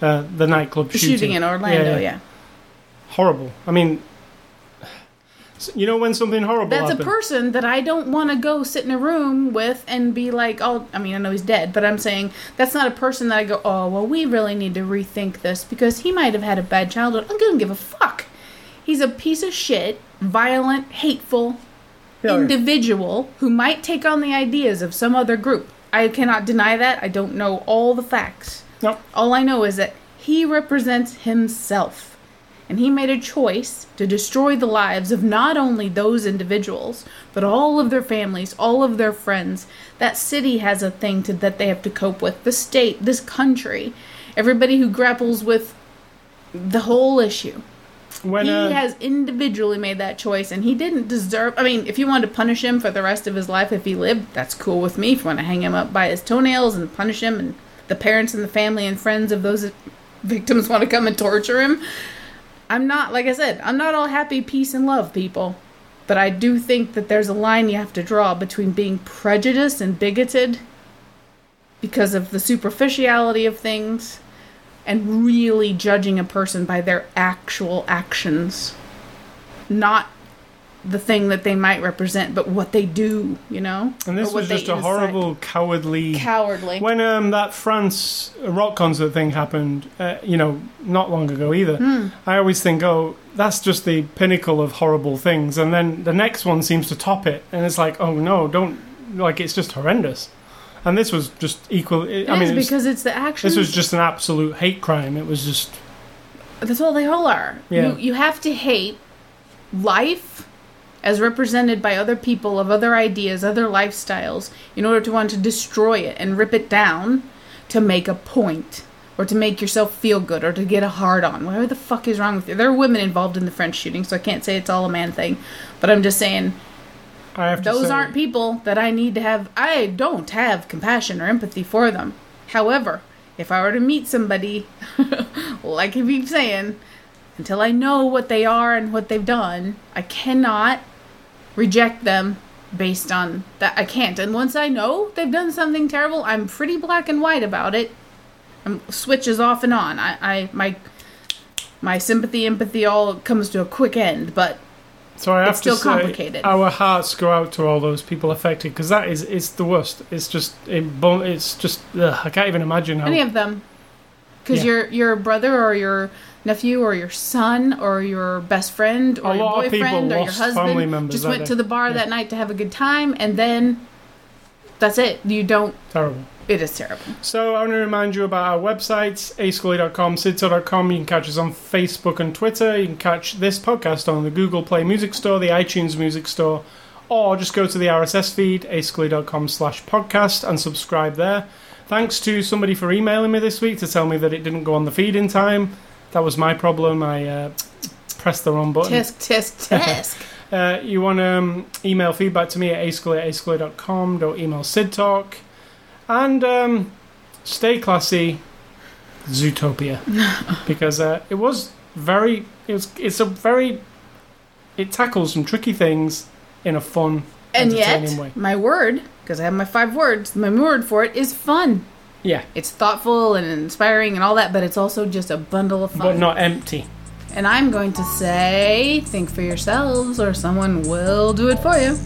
Uh, the nightclub The shooting. shooting in Orlando, Yeah, yeah. yeah. Horrible. I mean, you know when something horrible That's a person that I don't want to go sit in a room with and be like, oh, I mean, I know he's dead, but I'm saying that's not a person that I go, oh, well, we really need to rethink this because he might have had a bad childhood. I don't give a fuck. He's a piece of shit, violent, hateful Yeah, individual who might take on the ideas of some other group. I cannot deny that. I don't know all the facts. No. All I know is that he represents himself. And he made a choice to destroy the lives of not only those individuals, but all of their families, all of their friends. That city has a thing to, that they have to cope with. The state, this country, everybody who grapples with the whole issue. When, he uh, has individually made that choice, and he didn't deserve. I mean, if you wanted to punish him for the rest of his life if he lived, that's cool with me. If you want to hang him up by his toenails and punish him, and the parents and the family and friends of those victims want to come and torture him, I'm not. Like I said, I'm not all happy, peace, and love, people. But I do think that there's a line you have to draw between being prejudiced and bigoted because of the superficiality of things and really judging a person by their actual actions, not the thing that they might represent, but what they do, you know? and this was just a incite. horrible, cowardly. Cowardly. When um, that France rock concert thing happened, uh, you know, not long ago either, Hmm. I always think, oh, that's just the pinnacle of horrible things. And then the next one seems to top it. And it's like, oh no, don't, like, it's just horrendous. And this was just equal. It I mean, is it was- because it's the action. this was just an absolute hate crime. It was just, That's all they all are. Yeah. You, you have to hate life as represented by other people of other ideas, other lifestyles, in order to want to destroy it and rip it down to make a point or to make yourself feel good or to get a hard on. Whatever the fuck is wrong with you? There are women involved in the French shooting, so I can't say it's all a man thing. But I'm just saying I have to those say, aren't people that I need to have. I don't have compassion or empathy for them. However, if I were to meet somebody, like I keep saying, until I know what they are and what they've done, I cannot reject them based on that. I can't. And once I know they've done something terrible, I'm pretty black and white about it. Um, switches off and on. I, I my my sympathy, empathy, all comes to a quick end. But So I have It's still to say, complicated. our hearts go out to all those people affected because that is it's the worst. It's just it, it's just ugh, I can't even imagine how. any of them because Yeah. your your brother or your nephew or your son or your best friend or A your lot of people boyfriend or your husband members just went to the bar Yeah. that night to have a good time and then that's it you don't terrible. it is terrible So I want to remind you about our websites, ascully.com, sidso.com. You can catch us on Facebook and Twitter. You can catch this podcast on the Google Play Music Store, the iTunes Music Store, or just go to the RSS feed, ascully.com slash podcast, and subscribe there. Thanks to somebody for emailing me this week to tell me that it didn't go on the feed in time. That was my problem. I uh, press the wrong button. Tisk, tisk, tisk. Uh, you want to um, email feedback to me at ascully at ascully.com. Don't email Sid Talk. And um, stay classy, Zootopia. because uh, it was very, it was, it's a very, it tackles some tricky things in a fun, and entertaining yet, way. my word, because I have my five words, my word for it is fun. Yeah. It's thoughtful and inspiring and all that, but it's also just a bundle of fun. But not empty. And I'm going to say, think for yourselves, or someone will do it for you.